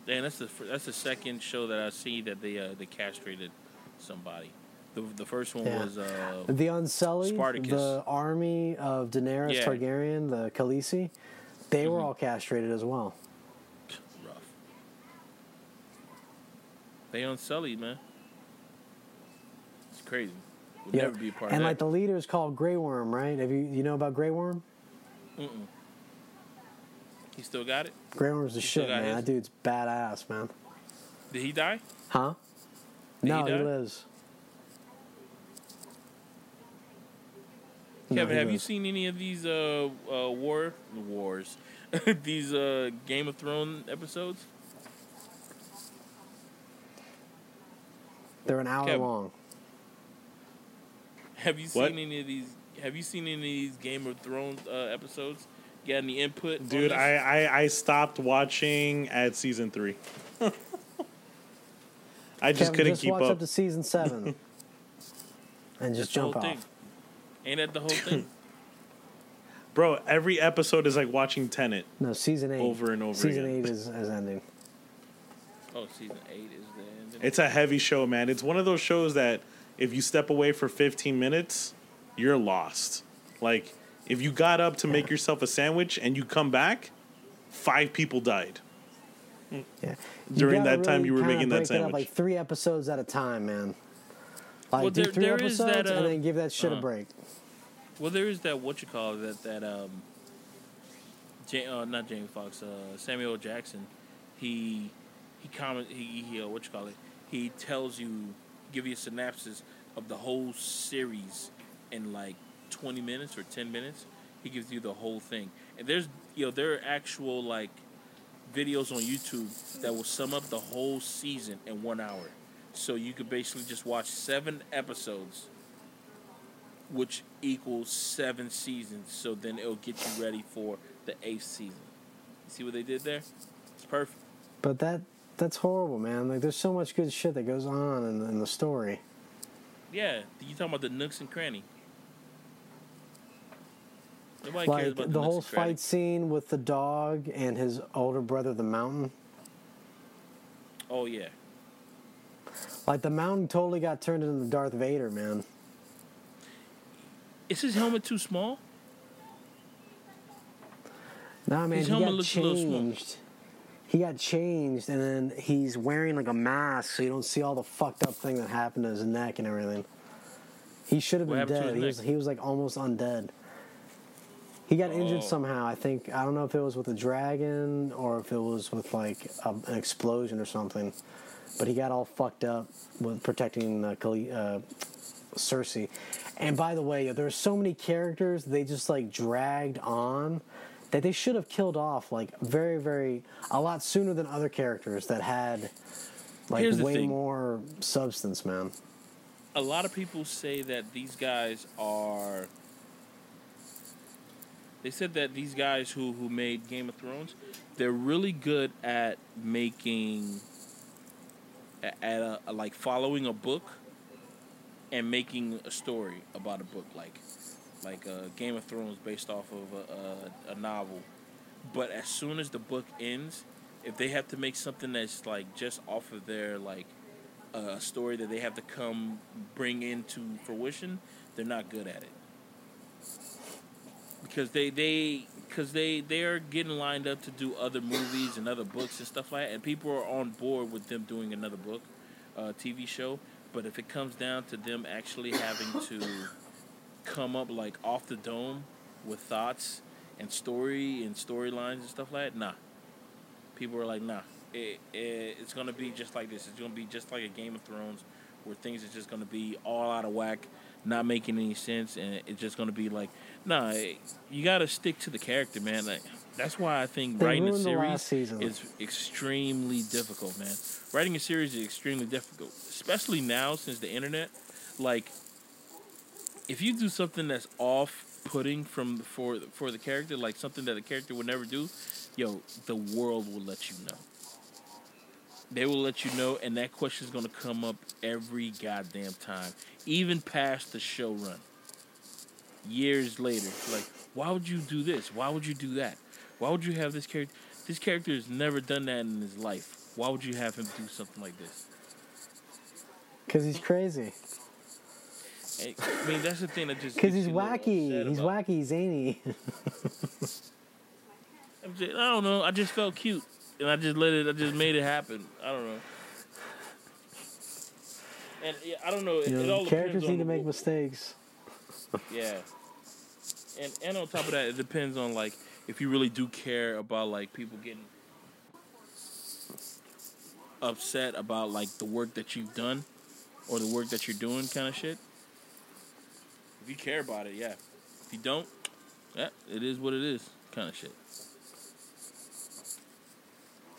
And that's the that's the second show that I see that they uh, they castrated somebody. The the first one Yeah. was uh, The Unsullied, Spartacus. the army of Daenerys Yeah. Targaryen, the Khaleesi, they were Mhm. all castrated as well. rough. They unsullied, man. It's crazy. Would Yeah. never be a part and of like the leader is called Grey Worm, right? Have you you know about Grey Worm? Mm-mm. He still got it. Grey Worm's the He shit, man. his? That dude's badass, man. Did he die? Huh? Did no, he, die? lives. Kevin, he have you seen any of these uh, uh war wars? these uh Game of Thrones episodes? They're an hour Kevin. long. Have you seen What? any of these? Have you seen any of these Game of Thrones uh, episodes? Got any input, Dude. I, I I stopped watching at season three. I just Kevin, couldn't just keep watch up. up to season seven, and just That's the whole jump thing. Off. Ain't that the whole thing? Bro, every episode is like watching Tenet. No, season eight. Over and over Season again. eight is, is ending. oh, season eight is the ending. It's a heavy show, man. It's one of those shows that if you step away for 15 minutes, you're lost. Like, if you got up to make yourself a sandwich and you come back, five people died. Yeah. During gotta that time you were making that break it up, sandwich. like three episodes at a time, man. Like Well, do there- three there is episodes that, uh, and then give that shit uh, a break. Well, there is that what you call it, that that um, Ja- uh, not James Fox, uh, Samuel Jackson. He he comment he, he uh, what you call it? He tells you give you a synopsis of the whole series in like twenty minutes or ten minutes. He gives you the whole thing, and there's you know there are actual like videos on YouTube that will sum up the whole season in one hour. So you could basically just watch seven episodes which equals seven seasons. So then it'll get you ready for the eighth season. You see what they did there? It's perfect. But that that's horrible, man. Like there's so much good shit that goes on in, in the story. Yeah, you talking about the nooks and cranny? Nobody cares Like about the, the, whole nooks and cranny. fight scene with the dog and his older brother, the mountain. Oh yeah, Like the mountain totally got turned into Darth Vader, man. is his helmet too small? Nah, man, His he helmet got looks a little small. changed. He got changed, and then he's wearing like a mask, so you don't see all the fucked up thing that happened to his neck and everything. He should have been dead. He was, he was like almost undead. He got injured Oh. somehow. I think I don't know if it was with a dragon or if it was with like a, an explosion or something. But he got all fucked up with protecting uh, uh, Cersei. And by the way, there's so many characters they just like dragged on that they should have killed off like very very a lot sooner than other characters that had Like Here's way more substance, man. a lot of people say that these guys are. They said that these guys who who made Game of Thrones, they're really good at making. At a, like following a book. And making a story about a book, like, like uh, Game of Thrones, based off of a, a, a novel. But as soon as the book ends, if they have to make something that's like just off of their like a story that they have to come bring into fruition, they're not good at it. Because they they because they they're getting lined up to do other movies and other books and stuff like that, and people are on board with them doing another book, uh, TV show. But if it comes down to them actually having to come up like off the dome with thoughts and story and storylines and stuff like that, nah. People are like, nah. It, it, it's gonna be just like this. It's gonna be just like a Game of Thrones, where things are just gonna be all out of whack, not making any sense, and it's just gonna be like, nah. you gotta stick to the character, man. Like that's why I think They writing a series is extremely difficult, man. Writing a series is extremely difficult, especially now since the internet. Like, if you do something that's off-putting from for for the character, like something that the character would never do, yo, the world will let you know. They will let you know, and that question is gonna come up every goddamn time, even past the show run. Years later, like, why would you do this? Why would you do that? Why would you have this character? This character has never done that in his life. Why would you have him do something like this? Because he's crazy. I mean, that's the thing that just Because he's wacky. He's wacky, zany. Just- I don't know. I just felt cute, and I just let it. I just made it happen. I don't know. And yeah, I don't know. It, it all characters need to make mistakes. Yeah. And and on top of that, it depends on like if you really do care about like people getting upset about like the work that you've done or the work that you're doing kind of shit. If you care about it, yeah. If you don't, yeah, it is what it is kind of shit.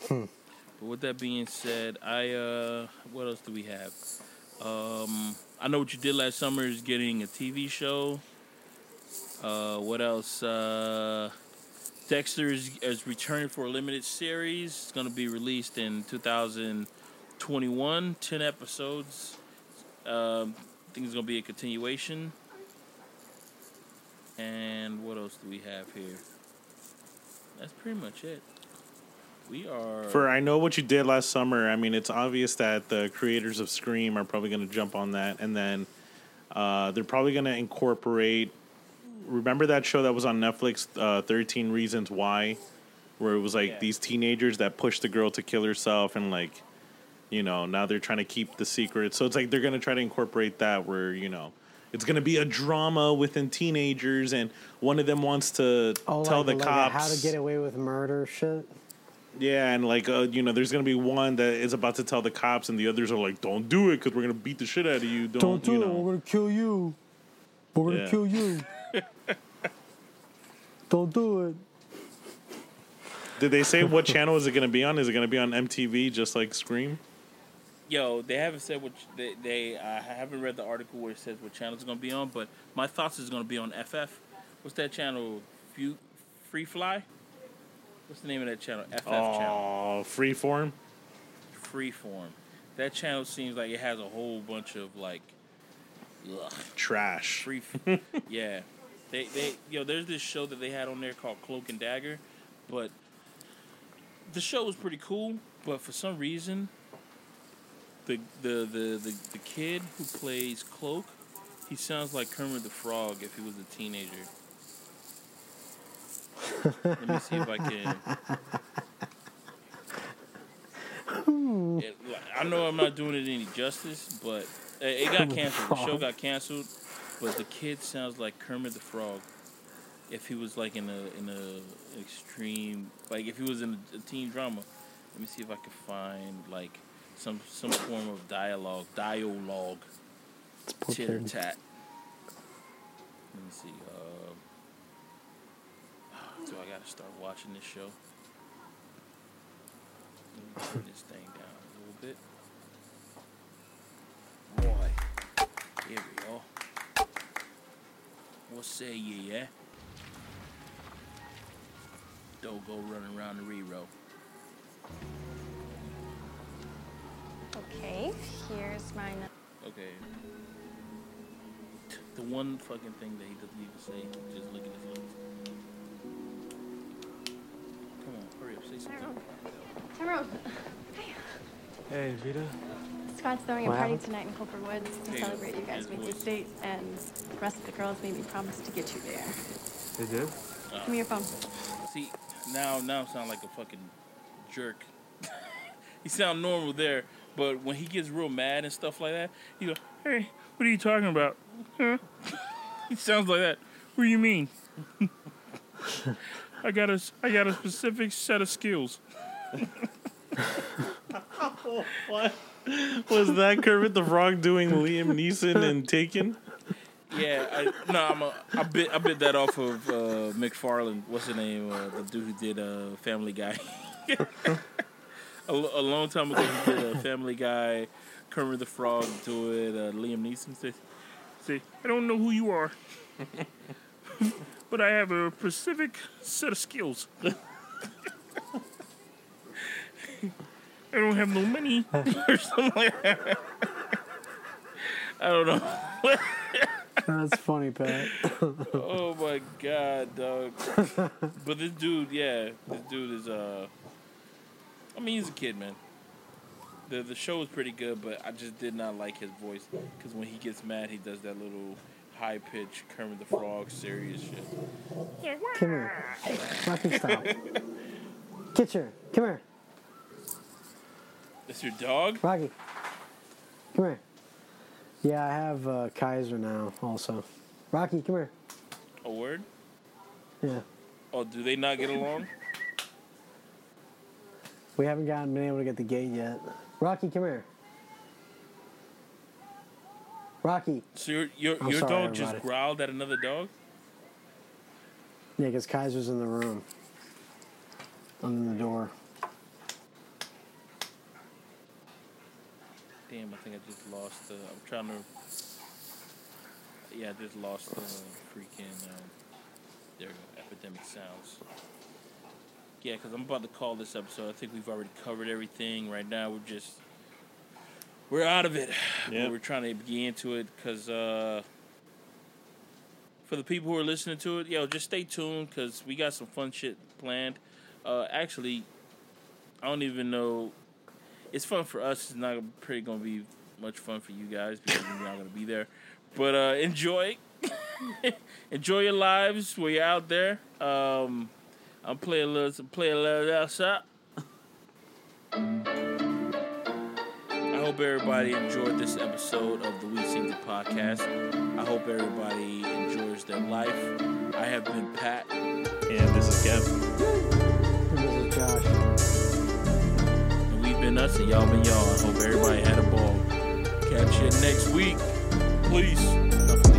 Hmm. But with that being said, I uh what else do we have? Um I know what you did last summer is getting a TV show. Uh what else? Uh Dexter is, is returning for a limited series. It's going to be released in 2021, 10 episodes. Um, I think it's going to be a continuation. And what else do we have here? That's pretty much it. We are For I know what you did last summer. I mean, it's obvious that the creators of Scream are probably going to jump on that, and then uh, they're probably going to incorporate. Remember that show that was on Netflix, uh, Thirteen Reasons Why, where it was like Yeah. these teenagers that pushed the girl to kill herself, and like, you know, now they're trying to keep the secret. So it's like they're going to try to incorporate that, where you know. It's gonna be a drama within teenagers, and one of them wants to Oh, tell like, the like cops how to get away with murder shit. Yeah, and like uh, you know, there's gonna be one that is about to tell the cops, and the others are like, "Don't do it, because we're gonna beat the shit out of you." Don't, Don't do you it. know? We're gonna kill you. We're gonna Yeah. kill you. Don't do it. Did they say what channel is it gonna be on? Is it gonna be on MTV, just like Scream? Yo, they haven't said what they, they I haven't read the article where it says what channel it's going to be on, but my thoughts is going to be on FF. What's that channel? Fu- Free Fly? What's the name of that channel? FF uh, channel. Oh, Freeform. Freeform. That channel seems like it has a whole bunch of like ugh, Trash. free. yeah, they they yo. There's this show that they had on there called Cloak and Dagger, but the show was pretty cool. But for some reason, the the the the, the kid who plays Cloak, he sounds like Kermit the Frog if he was a teenager. Let me see if I can. It- I know I'm not doing it any justice, but it got canceled. The show got canceled, but the kid sounds like Kermit the Frog. If he was like in a in a extreme, like if he was in a, a teen drama, let me see if I can find like some some form of dialogue, dialogue, chitter tat. Let me see. Do I gotta start watching this show? Let turn this thing down a little bit. boy. Here we go. What say ye, yeah? Don't go running around the re-row. Okay, here's my. Okay. The one fucking thing that he doesn't even say, just look at his lips. Come hurry up, say something. Tyrone, Hey, Vita. Scott's throwing What a party tonight in Culper Woods to Hey, celebrate you guys' his 50th voice. date, and the rest of the girls made me promise to get you there. They did? Uh, Give me your phone. See, now now I sound like a fucking jerk. he sound normal there, but when he gets real mad and stuff like that, he go, "Hey, what are you talking about?" Huh? he sounds like that. What do you mean? I got a I got a specific set of skills. what was that? Kermit the Frog doing Liam Neeson and Taken? Yeah, I, no, I'm a, I bit I bit that off of uh, MacFarlane. What's the name? Uh, the dude who did uh, Family Guy. a, a long time ago, he did uh, Family Guy. Kermit the Frog do it. Uh, Liam Neeson says, "Say, I don't know who you are, but I have a specific set of skills. I don't have no money or something like that. I don't know." That's funny, Pat. oh my god, dog. but this dude, yeah, this dude is uh I mean he's a kid, man. The the show is pretty good, but I just did not like his voice cuz when he gets mad, he does that little high pitched Kermit the Frog serious shit. Come here. Rocky, stop. Kitcher, come here. That's your dog? Rocky, come here. Yeah, I have uh, Kaiser now also. Rocky, come here. A word? Yeah. Oh, do they not get along? We haven't gotten been able to get the gate yet. Rocky, come here. Rocky. So your your, I'm your sorry, dog just everybody. growled at another dog? Yeah, because Kaiser's in the room. Under the door. Damn, I think I just lost the. I'm trying to. Yeah, I just lost the freaking. Um, there we go. Epidemic sounds. Yeah, because I'm about to call this episode. I think we've already covered everything. Right now, we're just. We're out of it. Yep. We're trying to get into it because. Uh, for the people who are listening to it, yo, just stay tuned because we got some fun shit planned. Uh, actually, I don't even know it's fun for us. It's not pretty gonna be much fun for you guys because we're not gonna be there. But uh, enjoy, enjoy your lives while you're out there. Um, I'm playing a little, play a little outside. I hope everybody enjoyed this episode of the We Seen It podcast. I hope everybody enjoys their life. I have been Pat, and this is Kev. And this is Josh. and we've been us, and y'all been y'all. I hope everybody had a ball. Catch you next week. Please.